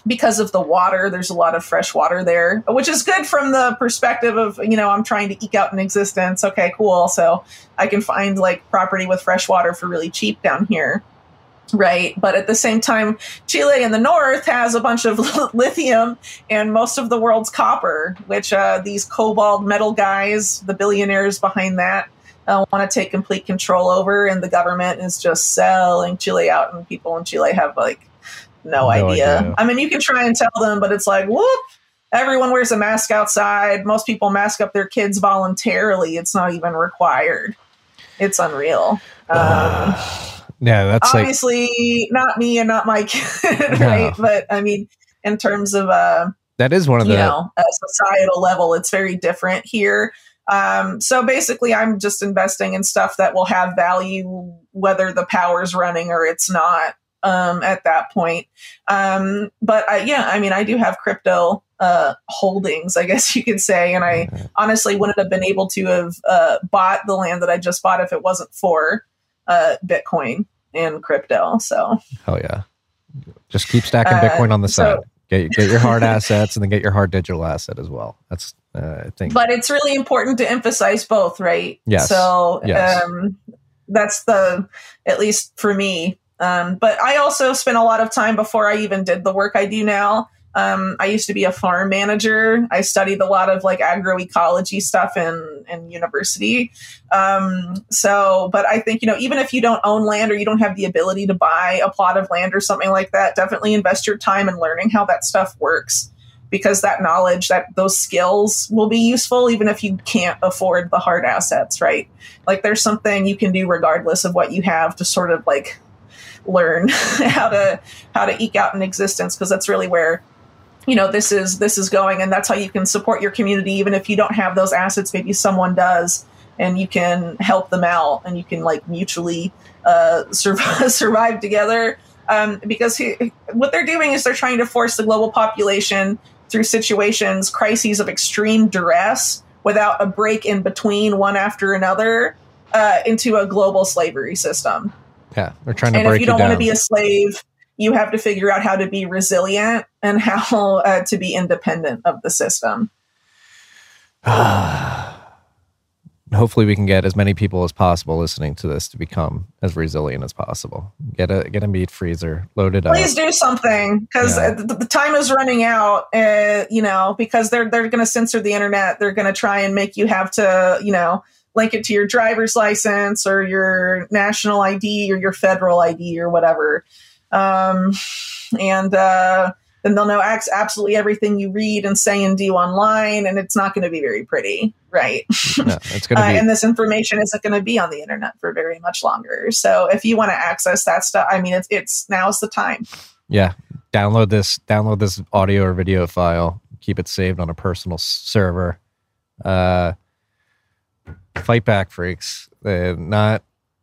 because of the water, there's a lot of fresh water there, which is good from the perspective of, you know, I'm trying to eke out an existence. Okay, cool. So I can find like property with fresh water for really cheap down here right? But at the same time, Chile in the north has a bunch of lithium and most of the world's copper, which uh, these KoBold Metal guys, the billionaires behind that, uh, want to take complete control over, and the government is just selling Chile out, and people in Chile have like no, No idea. idea. I mean, you can try and tell them, but it's like whoop. Everyone wears a mask outside. Most people mask up their kids voluntarily. It's not even required. It's unreal. Um, Yeah, that's like obviously not me and not my kid, right? But I mean, in terms of uh, that is one of the know a societal level, it's very different here. Um, so basically, I'm just investing in stuff that will have value, whether the power's running or it's not. Um, at that point, um, but I, yeah, I mean, I do have crypto uh, holdings, I guess you could say, and I honestly wouldn't have been able to have uh, bought the land that I just bought if it wasn't for uh, Bitcoin and crypto. So hell yeah. Just keep stacking Uh, Bitcoin on the so- side. Get get your hard assets and then get your hard digital asset as well. That's uh, I think but it's really important to emphasize both, right? Yes. So Yes. um, that's the at least for me. Um, but I also spent a lot of time before I even did the work I do now. Um, I used to be a farm manager. I studied a lot of like agroecology stuff in in university. Um, so, but I think you know, even if you don't own land or you don't have the ability to buy a plot of land or something like that, definitely invest your time in learning how that stuff works because that knowledge that those skills will be useful even if you can't afford the hard assets right like there's something you can do regardless of what you have to sort of like learn how to how to eke out an existence because that's really where you know this is this is going and that's how you can support your community even if you don't have those assets maybe someone does and you can help them out and you can like mutually uh, survive, survive together. Um, because he, what they're doing is they're trying to force the global population through situations crises of extreme duress without a break in between one after another uh, into a global slavery system. Yeah, they're trying to and break if you don't want to be a slave you have to figure out how to be resilient and how uh, to be independent of the system Hopefully, we can get as many people as possible listening to this to become as resilient as possible. Get a get a meat freezer, load it up. please do something because Yeah. the, the time is running out uh, you know because they're they're going to censor the internet they're going to try and make you have to you know link it to your driver's license or your national id or your federal id or whatever um, and uh, then they'll know ex- absolutely everything you read and say and do online and it's not going to be very pretty right No, it's going uh, to be and this information isn't going to be on the internet for very much longer. So if you want to access that stuff, I mean, it's it's now's the time. yeah. Download this download this audio or video file. Keep it saved on a personal server. Uh, fight back, freaks. Uh, not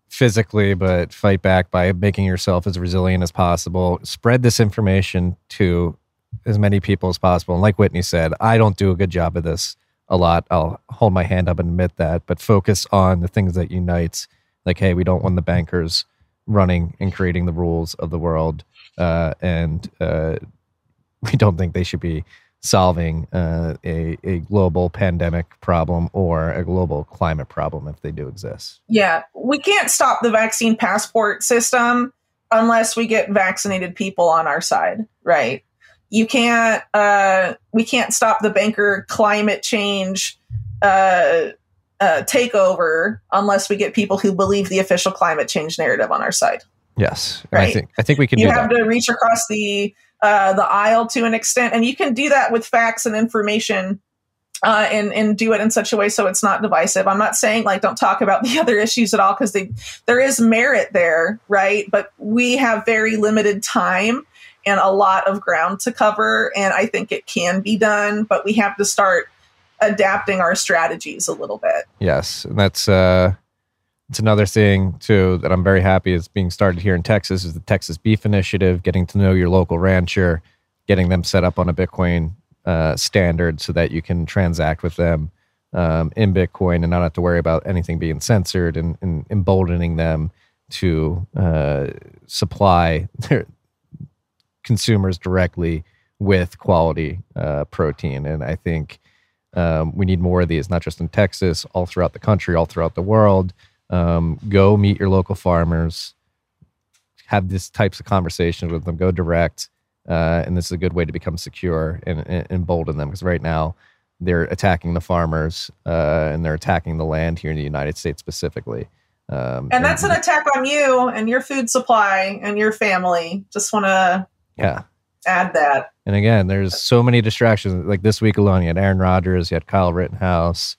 physically, but fight back by making yourself as resilient as possible. Spread this information to as many people as possible. And like Whitney said, I don't do a good job of this a lot. I'll hold my hand up and admit that, but focus on the things that unites. Like, hey, we don't want the bankers running and creating the rules of the world, uh, and uh, we don't think they should be solving uh, a, a global pandemic problem or a global climate problem if they do exist. Yeah, we can't stop the vaccine passport system unless we get vaccinated people on our side, right? You can't. Uh, we can't stop the banker climate change uh, uh, takeover unless we get people who believe the official climate change narrative on our side. Yes, and I think I think we can you have that. to reach across the uh, the aisle to an extent, and you can do that with facts and information, uh, and and do it in such a way so it's not divisive. I'm not saying like don't talk about the other issues at all because there is merit there, right? But we have very limited time and a lot of ground to cover, and I think it can be done, but we have to start adapting our strategies a little bit. Yes, and that's uh, it's another thing too that I'm very happy is being started here in Texas is the Texas Beef Initiative, getting to know your local rancher, getting them set up on a Bitcoin uh, standard so that you can transact with them um, in Bitcoin and not have to worry about anything being censored and, and emboldening them to uh, supply their consumers directly with quality uh, protein. And I think um, we need more of these, not just in Texas, all throughout the country, all throughout the world. Um, go meet your local farmers, have these types of conversations with them, go direct. Uh, and this is a good way to become secure and, and embolden them because right now they're attacking the farmers uh, and they're attacking the land here in the United States specifically. Um, And that's an attack on you and your food supply and your family. Just want to yeah. add that. And again, there's so many distractions. Like this week alone, you had Aaron Rodgers, you had Kyle Rittenhouse,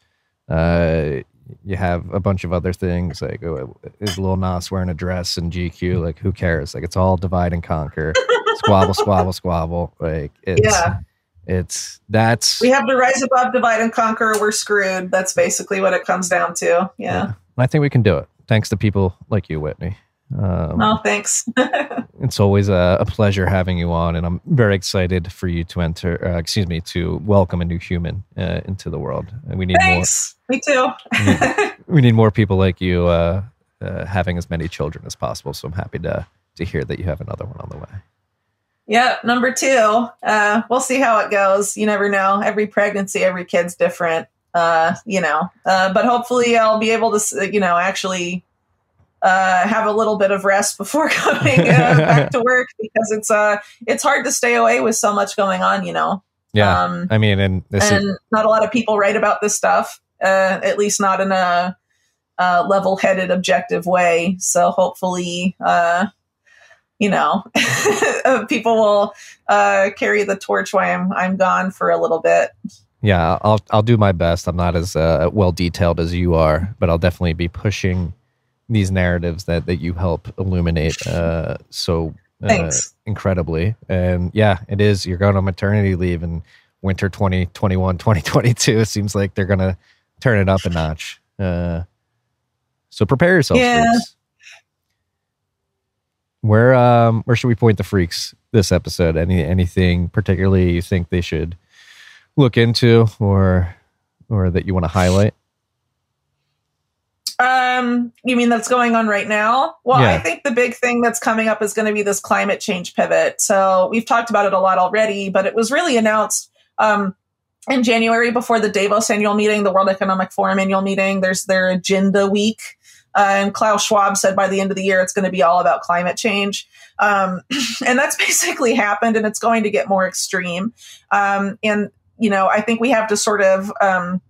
uh, you have a bunch of other things like oh, is Lil Nas wearing a dress and GQ? Like who cares? Like it's all divide and conquer, squabble, squabble, squabble. Like it's Yeah. it's that's We have to rise above, divide, and conquer. We're screwed. That's basically what it comes down to. Yeah. And I think we can do it thanks to people like you, Whitney. Um, Oh, thanks. It's always a, a pleasure having you on, and I'm very excited for you to enter. Uh, excuse me, to welcome a new human uh, into the world. And we need thanks. Me too. We need more people like you uh, uh, having as many children as possible. So I'm happy to to hear that you have another one on the way. yeah. Number two. Uh, we'll see how it goes. You never know. Every pregnancy, every kid's different. Uh, you know, uh, but hopefully I'll be able to, you know, actually uh, have a little bit of rest before coming uh, back to work because it's uh it's hard to stay away with so much going on. You know. Yeah, Um, I mean, and this and is not a lot of people write about this stuff, uh, at least not in a, uh level-headed, objective way. So hopefully, uh, you know, people will uh, carry the torch while I'm I'm gone for a little bit. yeah. I'll I'll do my best. I'm not as uh, well detailed as you are, but I'll definitely be pushing these narratives that that you help illuminate uh, so uh, incredibly. And yeah, it is. You're going on maternity leave in winter 2021, 2022. It seems like they're going to turn it up a notch. Uh, so prepare yourself. Yeah. Freaks. Where um where should we point the freaks this episode? Any anything particularly you think they should look into or or that you want to highlight? Um, you mean that's going on right now? Well, Yeah. I think the big thing that's coming up is going to be this climate change pivot. So we've talked about it a lot already, but it was really announced um, in January before the Davos annual meeting, the World Economic Forum annual meeting. There's their agenda week. Uh, and Klaus Schwab said by the end of the year, it's going to be all about climate change. Um, and that's basically happened, and it's going to get more extreme. Um, and, you know, I think we have to sort of. Um,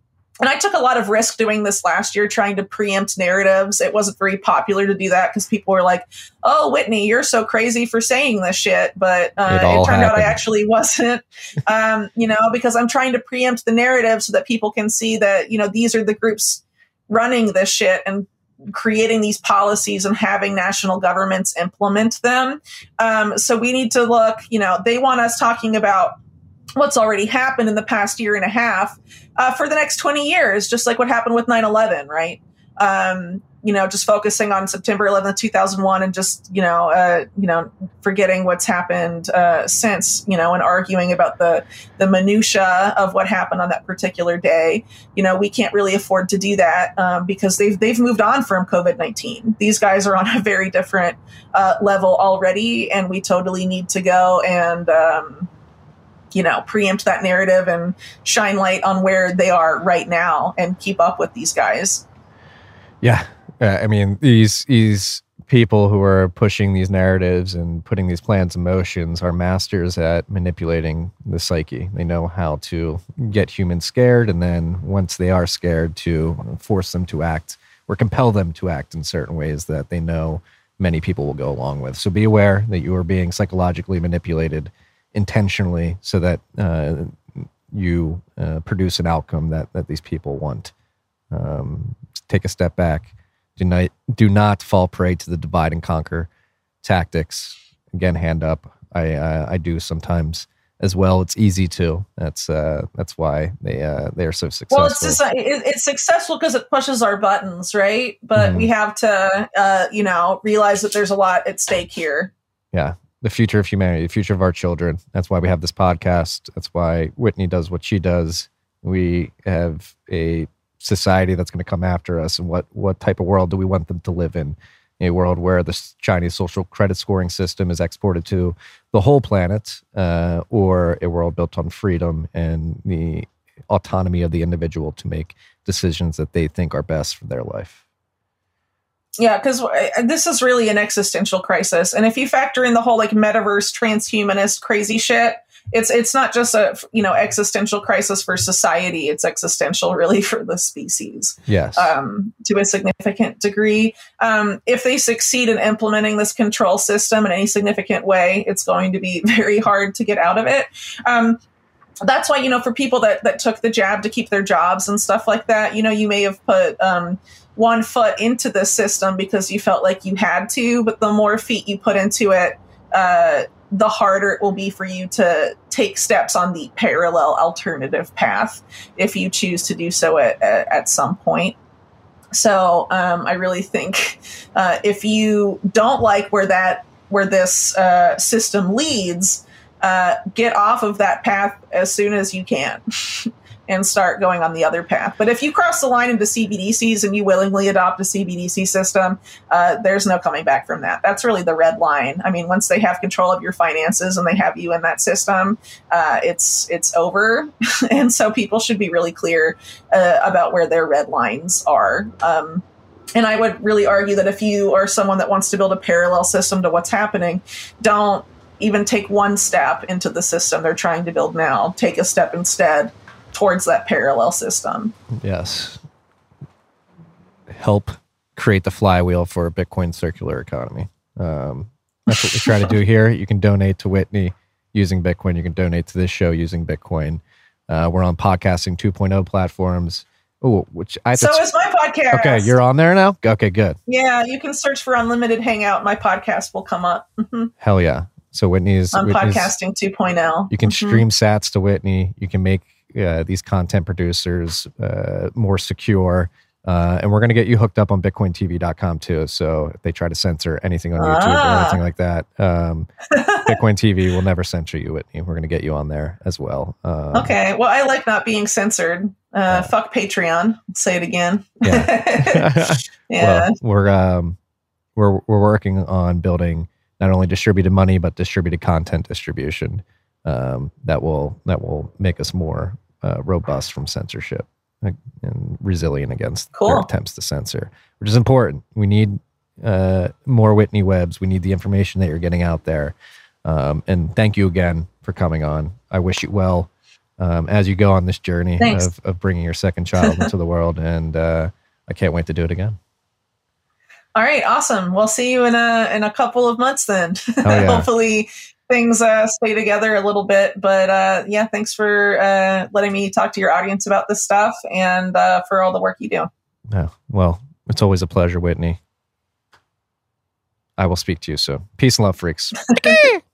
and I took a lot of risk doing this last year, trying to preempt narratives. It wasn't very popular to do that because people were like, "Oh, Whitney, you're so crazy for saying this shit." But uh, It it, turned out I actually wasn't. um, you know, because I'm trying to preempt the narrative so that people can see that you know these are the groups running this shit and creating these policies and having national governments implement them. Um, so we need to look. You know, they want us talking about what's already happened in the past year and a half uh, for the next 20 years, just like what happened with 9 11, right? Um, you know, just focusing on September 11th, 2001, and just, you know, uh, you know, forgetting what's happened uh, since, you know, and arguing about the, the minutia of what happened on that particular day. You know, we can't really afford to do that um, because they've, they've moved on from COVID 19. These guys are on a very different uh, level already, and we totally need to go and, um, you know, preempt that narrative and shine light on where they are right now and keep up with these guys. Yeah, uh, I mean these these people who are pushing these narratives and putting these plans in motions are masters at manipulating the psyche. They know how to get humans scared, and then once they are scared, to force them to act or compel them to act in certain ways that they know many people will go along with. So be aware that you are being psychologically manipulated intentionally, so that uh, you uh, produce an outcome that that these people want um, take a step back. Do not do not fall prey to the divide and conquer tactics. Again, hand up. I uh, I do sometimes as well. It's easy to. That's uh, that's why they uh, they are so successful. Well, it's just, it, it's successful because it pushes our buttons, right? But Mhm. we have to, uh, you know, realize that there's a lot at stake here. yeah, the future of humanity, the future of our children. That's why we have this podcast. That's why Whitney does what she does. We have a society that's going to come after us, and what what type of world do we want them to live in? A world where the Chinese social credit scoring system is exported to the whole planet, uh, or a world built on freedom and the autonomy of the individual to make decisions that they think are best for their life. Yeah, because this is really an existential crisis, and if you factor in the whole like metaverse transhumanist crazy shit, it's it's not just a you know existential crisis for society; it's existential really for the species. Yes. um, to a significant degree. Um, if they succeed in implementing this control system in any significant way, it's going to be very hard to get out of it. Um, that's why you know for people that that took the jab to keep their jobs and stuff like that, you know, you may have put um, one foot into the system because you felt like you had to, but the more feet you put into it, uh, the harder it will be for you to take steps on the parallel alternative path if you choose to do so at, at, at some point. So um, I really think uh, if you don't like where that where this uh, system leads, uh, get off of that path as soon as you can. And start going on the other path. But if you cross the line into CBDCs and you willingly adopt a CBDC system, uh, there's no coming back from that. That's really the red line. I mean, once they have control of your finances and they have you in that system, uh, it's it's over. and so people should be really clear uh, about where their red lines are. Um, and I would really argue that if you are someone that wants to build a parallel system to what's happening, don't even take one step into the system they're trying to build now. Take a step instead towards that parallel system. Yes. Help create the flywheel for a Bitcoin circular economy. Um, that's what we try to do here. You can donate to Whitney using Bitcoin. You can donate to this show using Bitcoin. Uh, we're on podcasting 2.0 platforms. Oh, which I So is my podcast. okay. You're on there now. Okay, good. Yeah, you can search for Unlimited Hangout. My podcast will come up Mhm. Hell yeah. So Whitney's, on podcasting 2.0. You can Mhm. stream sats to Whitney. You can make uh, these content producers uh, more secure. Uh, and we're going to get you hooked up on bitcointv.com too. So if they try to censor anything on YouTube or Ah. anything like that, um, Bitcoin TV will never censor you, Whitney. We're going to get you on there as well. Um, Okay. Well, I like not being censored. Uh, Fuck Patreon. Say it again. Yeah. yeah. Well, we're um, we're we're working on building not only distributed money but distributed content distribution um, that will that will make us more uh, robust from censorship and resilient against their attempts to censor, which is important. We need uh, more Whitney Webbs. We need the information that you're getting out there. Um, and thank you again for coming on. I wish you well um, as you go on this journey Thanks. of, of bringing your second child into the world. And uh, I can't wait to do it again. All right. Awesome. We'll see you in a in a couple of months then. yeah. Hopefully things uh, stay together a little bit. But uh, yeah, thanks for uh, letting me talk to your audience about this stuff and uh, for all the work you do. Yeah. Well, it's always a pleasure, Whitney. I will speak to you soon. Peace and love, freaks.